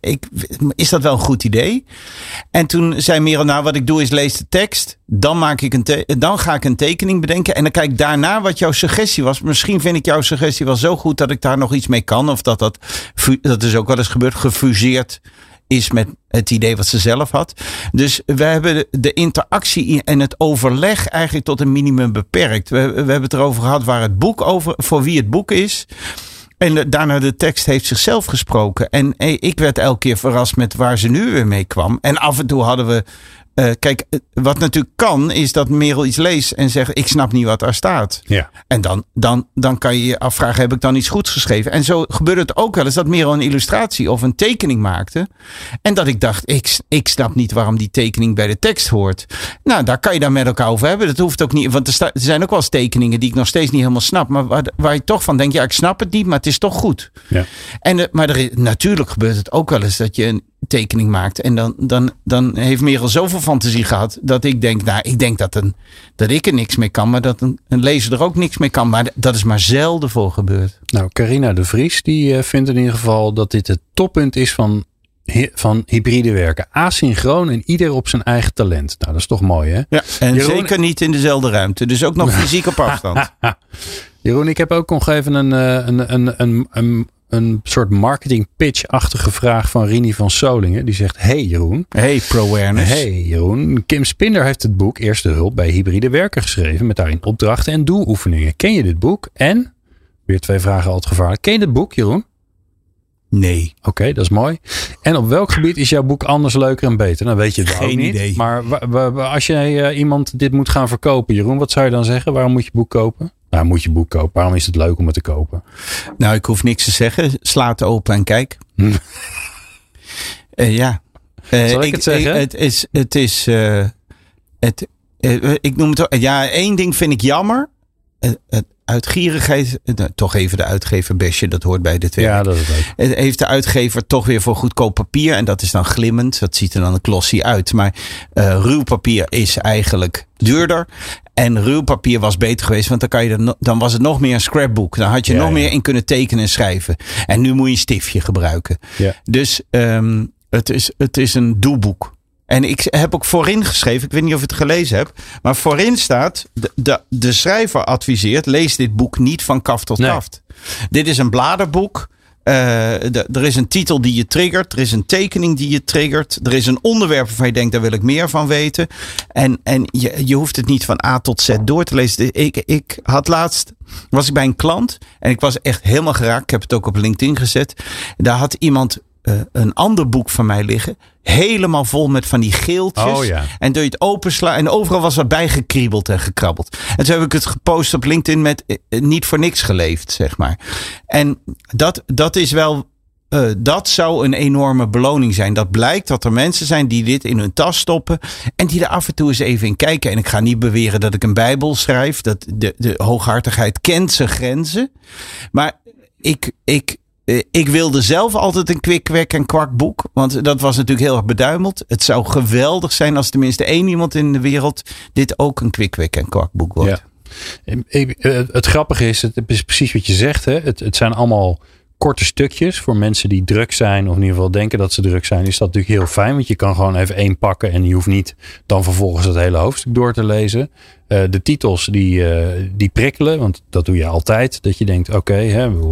Ik, is dat wel een goed idee? En toen zei Merel, nou wat ik doe is lees de tekst. Dan, maak ik een dan ga ik een tekening bedenken. En dan kijk ik daarna wat jouw suggestie was. Misschien vind ik jouw suggestie wel zo goed dat ik daar nog iets mee kan. Of dat dat, dat is ook wel eens gebeurd, gefuseerd is met het idee wat ze zelf had. Dus we hebben de, de interactie en het overleg eigenlijk tot een minimum beperkt. We, we hebben het erover gehad waar het boek over, voor wie het boek is. En daarna de tekst heeft zichzelf gesproken. En eh, ik werd elke keer verrast met waar ze nu weer mee kwam. En af en toe hadden we. Eh, kijk, eh, wat natuurlijk kan, is dat Merel iets leest en zegt: Ik snap niet wat daar staat. Ja. En dan, dan, dan kan je je afvragen: heb ik dan iets goeds geschreven? En zo gebeurde het ook wel eens dat Merel een illustratie of een tekening maakte. En dat ik dacht: ik, ik snap niet waarom die tekening bij de tekst hoort. Nou, daar kan je dan met elkaar over hebben. Dat hoeft ook niet. Want er, sta- er zijn ook wel eens tekeningen die ik nog steeds niet helemaal snap. Maar waar, waar je toch van denkt: ja, ik snap het niet, maar het is toch goed. Ja. En, eh, maar er, natuurlijk gebeurt het ook wel eens dat je een tekening maakt. En dan, dan, dan heeft Merel zoveel fantasie gehad. Dat ik denk, nou, ik denk dat, een, dat ik er niks mee kan. Maar dat een, een lezer er ook niks mee kan. Maar dat is maar zelden voor gebeurd. Nou, Carina de Vries die eh, vindt in ieder geval dat dit het toppunt is van van hybride werken. Asynchroon en ieder op zijn eigen talent. Nou, dat is toch mooi, hè? Ja, en Jeroen- zeker niet in dezelfde ruimte. Dus ook nog fysiek op afstand. Jeroen, ik heb ook nog even een, eh, een, een, een, een, soort marketing pitch-achtige vraag van Rini van Solingen. Die zegt, hey Jeroen. Hey, pro-awareness. Hey Jeroen, Kim Spinder heeft het boek Eerste Hulp bij Hybride Werken geschreven. Met daarin opdrachten en doeloefeningen. Ken je dit boek? En, weer twee vragen altijd gevaarlijk. Ken je dit boek Jeroen? Nee. Oké, dat is mooi. En op welk gebied is jouw boek anders, leuker en beter? Dan weet je het ook Geen niet. idee. Maar als jij eh, iemand dit moet gaan verkopen, Jeroen, wat zou je dan zeggen? Waarom moet je boek kopen? Moet je boek kopen. Waarom is het leuk om het te kopen? Nou, ik hoef niks te zeggen. Sla het open en kijk. Hm. Eh, ja. Eh, Zal ik het zeggen? het is. Het is eh, het, ik noem het. ook- Ja, één ding vind ik jammer. Het uitgierigheid. eh, toch even de uitgever besje. Dat hoort bij dit werk. Ja, dat is leuk. Het heeft de uitgever toch weer voor goedkoop papier. En dat is dan glimmend. Dat ziet er dan een glossy uit. Maar eh, ruw papier is eigenlijk duurder. En ruw papier was beter geweest. Want dan, kan je dan was het nog meer een scrapbook. Dan had je Ja, nog ja. meer in kunnen tekenen en schrijven. En nu moet je een stiftje gebruiken. Ja. Dus ehm, het, is, het is een doelboek. En ik heb ook voorin geschreven, ik weet niet of je het gelezen hebt, maar voorin staat: de, de, de schrijver adviseert, lees dit boek niet van kaf tot Nee. kaft. Dit is een bladerboek. Eh, de- er is een titel die je triggert. Er is een tekening die je triggert. Er is een onderwerp waarvan je denkt, daar wil ik meer van weten. En, en je, je hoeft het niet van A tot Z door te lezen. Ik, ik had laatst, was ik bij een klant. En ik was echt helemaal geraakt. Ik heb het ook op LinkedIn gezet. Daar had iemand eh, een ander boek van mij liggen. Helemaal vol met van die geeltjes. Oh ja. En door je het openslaan. En overal was wat bijgekriebeld en gekrabbeld. En toen heb ik het gepost op LinkedIn met eh, eh, niet voor niks geleefd, zeg maar. En dat, dat is wel. dat zou een enorme beloning zijn. Dat blijkt dat er mensen zijn die dit in hun tas stoppen. En die er af en toe eens even in kijken. En ik ga niet beweren dat ik een Bijbel schrijf. Dat de, de hooghartigheid kent zijn grenzen. Maar ik, ik, ik wilde zelf altijd een kwik-kwek en kwakboek. Want dat was natuurlijk heel erg beduimeld. Het zou geweldig zijn als tenminste één iemand in de wereld dit ook een kwik-kwek en kwakboek wordt. Ja. Eh, Het grappige is, het is precies wat je zegt. Hè? Het, het zijn allemaal korte stukjes voor mensen die druk zijn. Of in ieder geval denken dat ze druk zijn. Is dat natuurlijk heel fijn. Want je kan gewoon even één pakken. En je hoeft niet dan vervolgens het hele hoofdstuk door te lezen. Eh, de titels die, eh, die prikkelen. Want dat doe je altijd. Dat je denkt, oké,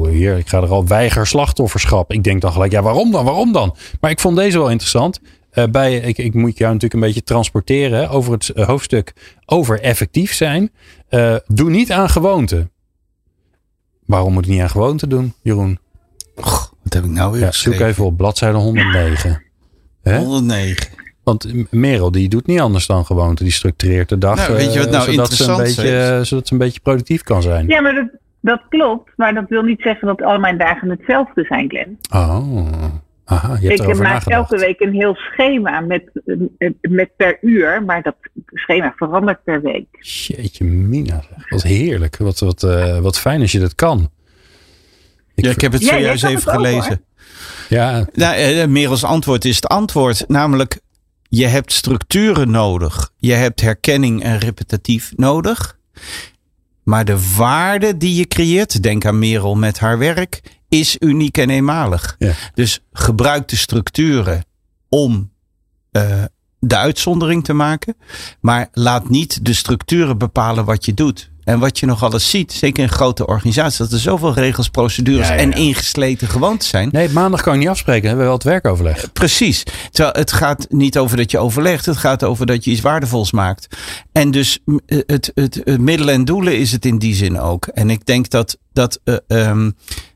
hier, ik ga er al weiger slachtofferschap. Ik denk dan gelijk, ja waarom dan? Waarom dan? Maar ik vond deze wel interessant. Eh, bij, ik, ik moet jou natuurlijk een beetje transporteren over het hoofdstuk over effectief zijn. Doe niet aan gewoonte. Waarom moet ik niet aan gewoonte doen, Jeroen? Wat heb ik nou weer Ja, zoek even op bladzijde 109. Hè? 109. Want Merel die doet niet anders dan gewoonte. Die structureert de dag. Nou, weet je wat eh, nou zodat, ze een interessant beetje, is? zodat ze een beetje productief kan zijn. Ja, maar dat, dat klopt. Maar dat wil niet zeggen dat al mijn dagen hetzelfde zijn, Glenn. Oh, aha, je hebt Ik maak nagedacht. elke week een heel schema met, eh, met per uur. Maar dat schema verandert per week. Jeetje mina, wat heerlijk. Wat, wat, eh, wat fijn als je dat kan. Ja, ik heb het zojuist even gelezen. Ja, Nou, eh, Merels antwoord is het antwoord. Namelijk, je hebt structuren nodig. Je hebt herkenning en repetitief nodig. Maar de waarde die je creëert, denk aan Merel met haar werk, is uniek en eenmalig. Ja. Dus gebruik de structuren om eh, de uitzondering te maken. Maar laat niet de structuren bepalen wat je doet. En wat je nog alles ziet, zeker in grote organisaties, dat er zoveel regels, procedures Ja, ja, en ingesleten gewoontes zijn. nee, maandag kan ik niet afspreken. We hebben wel het werkoverleg. Precies. Terwijl het gaat niet over dat je overlegt. Het gaat over dat je iets waardevols maakt. En dus m, het, het, het middelen en doelen is het in die zin ook. En ik denk dat, dat, eh, ehm,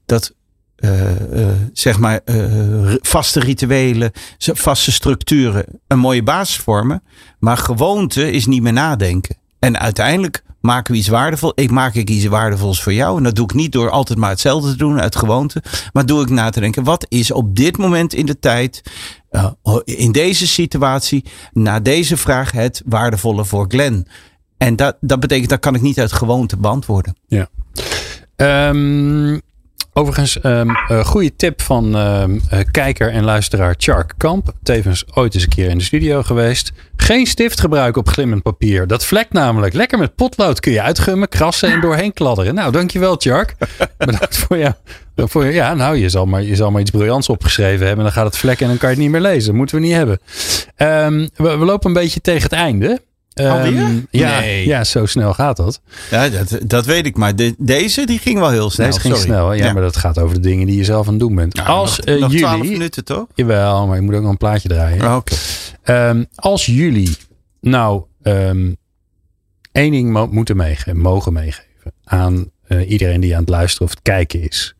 dat eh, eh, zeg maar eh, vaste rituelen, vaste structuren een mooie basis vormen. Maar gewoonte is niet meer nadenken. En uiteindelijk maken we iets waardevol. Ik maak ik iets waardevols voor jou. En dat doe ik niet door altijd maar hetzelfde te doen uit gewoonte. Maar doe ik na te denken. Wat is op dit moment in de tijd. eh, in deze situatie. Na deze vraag het waardevolle voor Glenn. En dat, dat betekent dat kan ik niet uit gewoonte beantwoorden. Ja. Ehm, Overigens, um, uh, goede tip van uh, kijker en luisteraar Chark Kamp. Tevens ooit eens een keer in de studio geweest. Geen stift gebruiken op glimmend papier. Dat vlekt namelijk. Lekker met potlood kun je uitgummen, krassen en doorheen kladderen. Nou, dankjewel Chark. Bedankt voor jou. Voor, ja, nou, je zal, maar, je zal maar iets briljants opgeschreven hebben. Dan gaat het vlekken en dan kan je het niet meer lezen. Dat moeten we niet hebben. Um, we, we, lopen een beetje tegen het einde. Um, ja, nee. ja, zo snel gaat dat. Ja, dat, dat weet ik. Maar de, deze die ging wel heel snel. Deze ging Sorry. snel. Ja, Ja. maar dat gaat over de dingen die je zelf aan het doen bent. Ja, als nog, eh, nog 12 jullie. minuten toch? Jawel, maar je moet ook nog een plaatje draaien. Oh, Oké. Ehm, als jullie nou ehm, één ding mo- moeten meegeven, mogen meegeven aan eh, iedereen die aan het luisteren of het kijken is.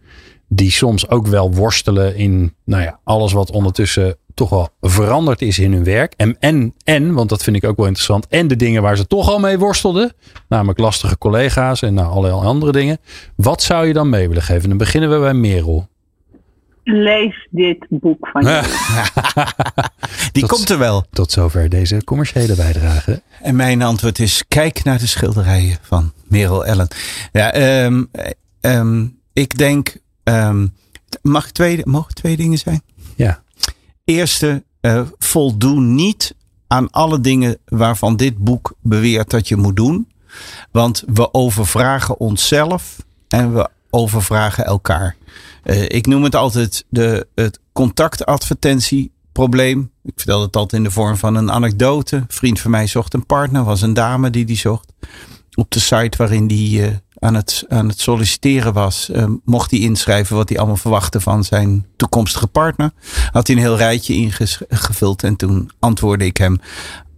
Die soms ook wel worstelen in nou ja, alles wat ondertussen toch wel veranderd is in hun werk. En, en, en, want dat vind ik ook wel interessant. En de dingen waar ze toch al mee worstelden. Namelijk lastige collega's en nou, allerlei andere dingen. Wat zou je dan mee willen geven? Dan beginnen we bij Merel. Lees dit boek van je. Die komt er wel. Tot zover deze commerciële bijdrage. En mijn antwoord is: kijk naar de schilderijen van Merel Ellen. Ja, ehm, ehm, ik denk. ehm, mag ik twee, mogen twee dingen zijn? Eerste, eh, voldoe niet aan alle dingen waarvan dit boek beweert dat je moet doen. Want we overvragen onszelf en we overvragen elkaar. Eh, ik noem het altijd de, het contactadvertentieprobleem. Ik vertel het altijd in de vorm van een anekdote. Een vriend van mij zocht een partner, was een dame die die zocht. Op de site waarin die eh, aan, het, aan het solliciteren was, eh, mocht hij inschrijven wat hij allemaal verwachtte van zijn toekomstige partner. Had hij een heel rijtje ingevuld en toen antwoordde ik hem: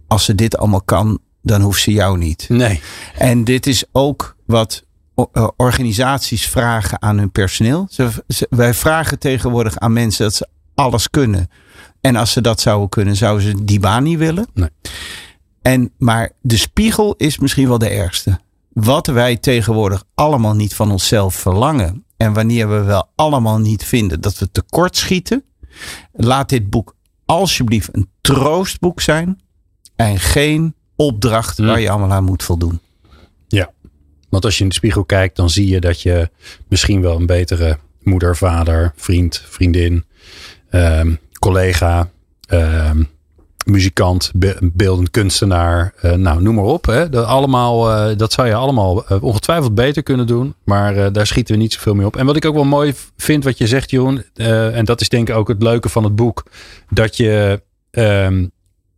Als ze dit allemaal kan, dan hoeft ze jou niet. Nee. En dit is ook wat eh, organisaties vragen aan hun personeel. Ze, ze- wij vragen tegenwoordig aan mensen dat ze alles kunnen. En als ze dat zouden kunnen, zouden ze die baan niet willen. Nee. En, maar de spiegel is misschien wel de ergste. Wat wij tegenwoordig allemaal niet van onszelf verlangen. En wanneer we wel allemaal niet vinden dat we tekort schieten. Laat dit boek alsjeblieft een troostboek zijn. En geen opdracht Hmm. waar je allemaal aan moet voldoen. Want als je in de spiegel kijkt, dan zie je dat je misschien wel een betere moeder, vader, vriend, vriendin, ehm, collega, ehm, muzikant, be- beeldend kunstenaar, eh, nou noem maar op. Hè. Dat, allemaal, eh, dat zou je allemaal eh, ongetwijfeld beter kunnen doen, maar daar schieten we niet zoveel mee op. En wat ik ook wel mooi vind, wat je zegt, Jeroen, en dat is denk ik ook het leuke van het boek, dat je ehm,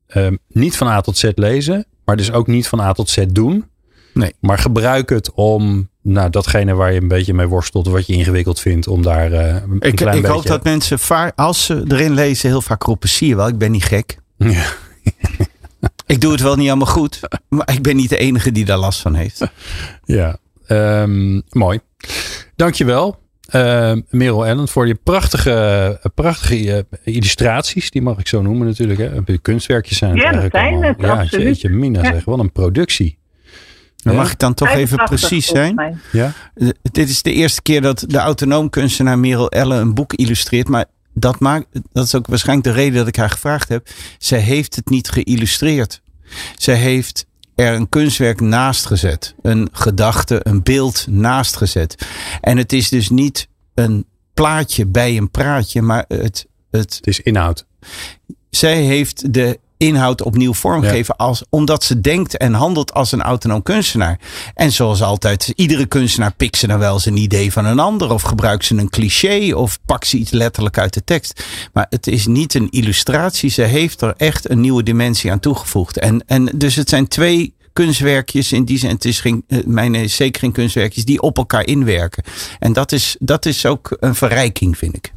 ehm, niet van A tot Z lezen, maar dus ook niet van A tot Z doen. Nee. Maar gebruik het om nou, datgene waar je een beetje mee worstelt, wat je ingewikkeld vindt, om daar een Ik, klein ik beetje... hoop dat mensen, als ze erin lezen, heel vaak roepen: zie je wel, ik ben niet gek. Ja. Ik doe het wel niet allemaal goed, maar ik ben niet de enige die daar last van heeft. Ja, ehm, mooi. Dankjewel, uh, Merel Ellen, voor je prachtige, prachtige eh, illustraties. Die mag ik zo noemen natuurlijk. Hè. Kunstwerkjes zijn het Ja, dat eigenlijk zijn het, Ja, absoluut. jeetje, Mina Ja. zeg. Wat een productie. Dan Ja. mag ik dan toch even 85 precies zijn. Ja? Eh, Dit is de eerste keer dat de autonoom kunstenaar Merel Ellen een boek illustreert. Maar dat, maakt, dat is ook waarschijnlijk de reden dat ik haar gevraagd heb. Zij heeft het niet geïllustreerd. Zij heeft er een kunstwerk naast gezet. Een gedachte, een beeld naast gezet. En het is dus niet een plaatje bij een praatje, maar het, het, Het is inhoud. zij heeft de inhoud opnieuw vormgegeven als, omdat ze denkt en handelt als een autonoom kunstenaar. En zoals altijd, iedere kunstenaar pikt ze dan wel eens een idee van een ander of gebruikt ze een cliché of pakt ze iets letterlijk uit de tekst. Maar het is niet een illustratie. Ze heeft er echt een nieuwe dimensie aan toegevoegd. En, en dus het zijn twee kunstwerkjes in die zin. Het is geen, eh, mijn is zeker geen kunstwerkjes die op elkaar inwerken. En dat is, dat is ook een verrijking, vind ik.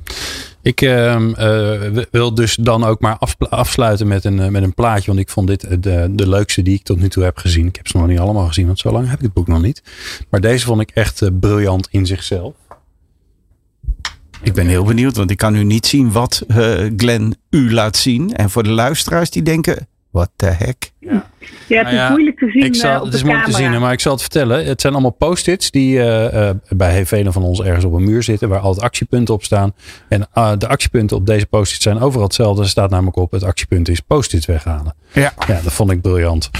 Ik ehm, eh, wil dus dan ook maar afsluiten met een, eh, met een plaatje. Want ik vond dit eh, de, de leukste die ik tot nu toe heb gezien. Ik heb ze nog niet allemaal gezien, want zo lang heb ik het boek nog niet. Maar deze vond ik echt eh, briljant in zichzelf. Ik ben heel benieuwd, want ik kan nu niet zien wat eh Glenn u laat zien. En voor de luisteraars die denken, what the heck? Ja, het Nou is ja, moeilijk te zien Ik zal, eh, op het de is moeilijk te zien, maar ik zal het vertellen. Het zijn allemaal post-its die eh, eh, bij velen van ons ergens op een muur zitten. Waar altijd actiepunten op staan. En eh, de actiepunten op deze post-its zijn overal hetzelfde. Er staat namelijk op, het actiepunt is post-its weghalen. Ja. Ja, dat vond ik briljant.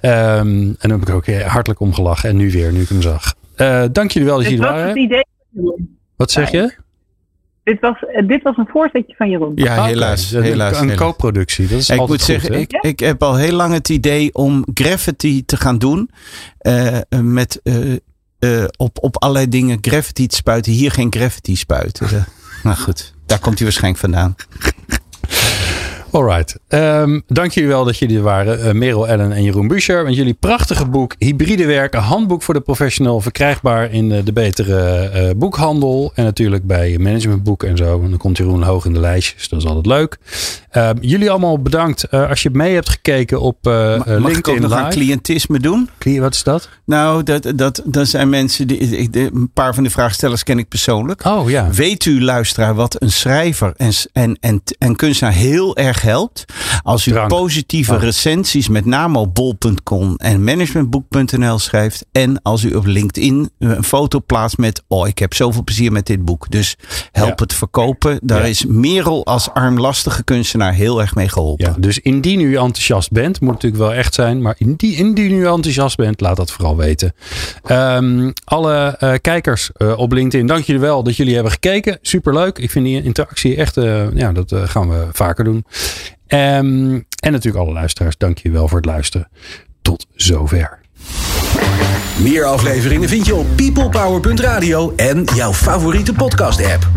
Ehm, en daar heb ik ook hartelijk om gelachen. En nu weer, nu ik hem zag. Eh, dank jullie wel dat Het jullie was waren. het idee. Wat zeg je? Dit was, eh, dit was een voorzetje van Jeroen. Ja, helaas. een- helaas, Een co-productie. Dat is Ik altijd moet goed, zeggen, ik, ik heb al heel lang het idee om Gravity te gaan doen. eh, met eh, op, op allerlei dingen Gravity te spuiten. Hier geen Gravity spuiten. Nou goed, daar komt hij waarschijnlijk vandaan. Alright. Ehm, dank jullie wel dat jullie er waren. Eh, Merel, Ellen en Jeroen Buescher. Met jullie prachtige boek Hybride werken. Handboek voor de professional. Verkrijgbaar in de betere eh, boekhandel. En natuurlijk bij managementboek en zo. En dan komt Jeroen hoog in de lijstjes. Dat is altijd leuk. Ehm, jullie allemaal bedankt. Eh, als je mee hebt gekeken op eh, Mag ik ook LinkedIn nog aan cliëntisme doen? Wat is dat? Nou, dat, dat, dat zijn mensen, die, een paar van de vraagstellers ken ik persoonlijk. Oh ja. Weet u, luisteraar, wat een schrijver en, en, en, en kunstenaar heel erg helpt? Als u Drank. positieve Oh. recensies met name op bol.com en managementboek.nl schrijft. En als u op LinkedIn een foto plaatst met, oh, ik heb zoveel plezier met dit boek. Dus help Ja. het verkopen. Daar Ja. is Merel als armlastige kunstenaar heel erg mee geholpen. Ja, dus indien u enthousiast bent, moet natuurlijk wel echt zijn. Maar indien, indien u enthousiast bent, laat dat vooral weten. Ehm, alle eh, kijkers eh, op LinkedIn, dank jullie wel dat jullie hebben gekeken. Superleuk. Ik vind die interactie echt, eh, ja, dat gaan we vaker doen. Ehm, en natuurlijk alle luisteraars, dank jullie wel voor het luisteren. Tot zover. Meer afleveringen vind je op peoplepower.radio en jouw favoriete podcast app.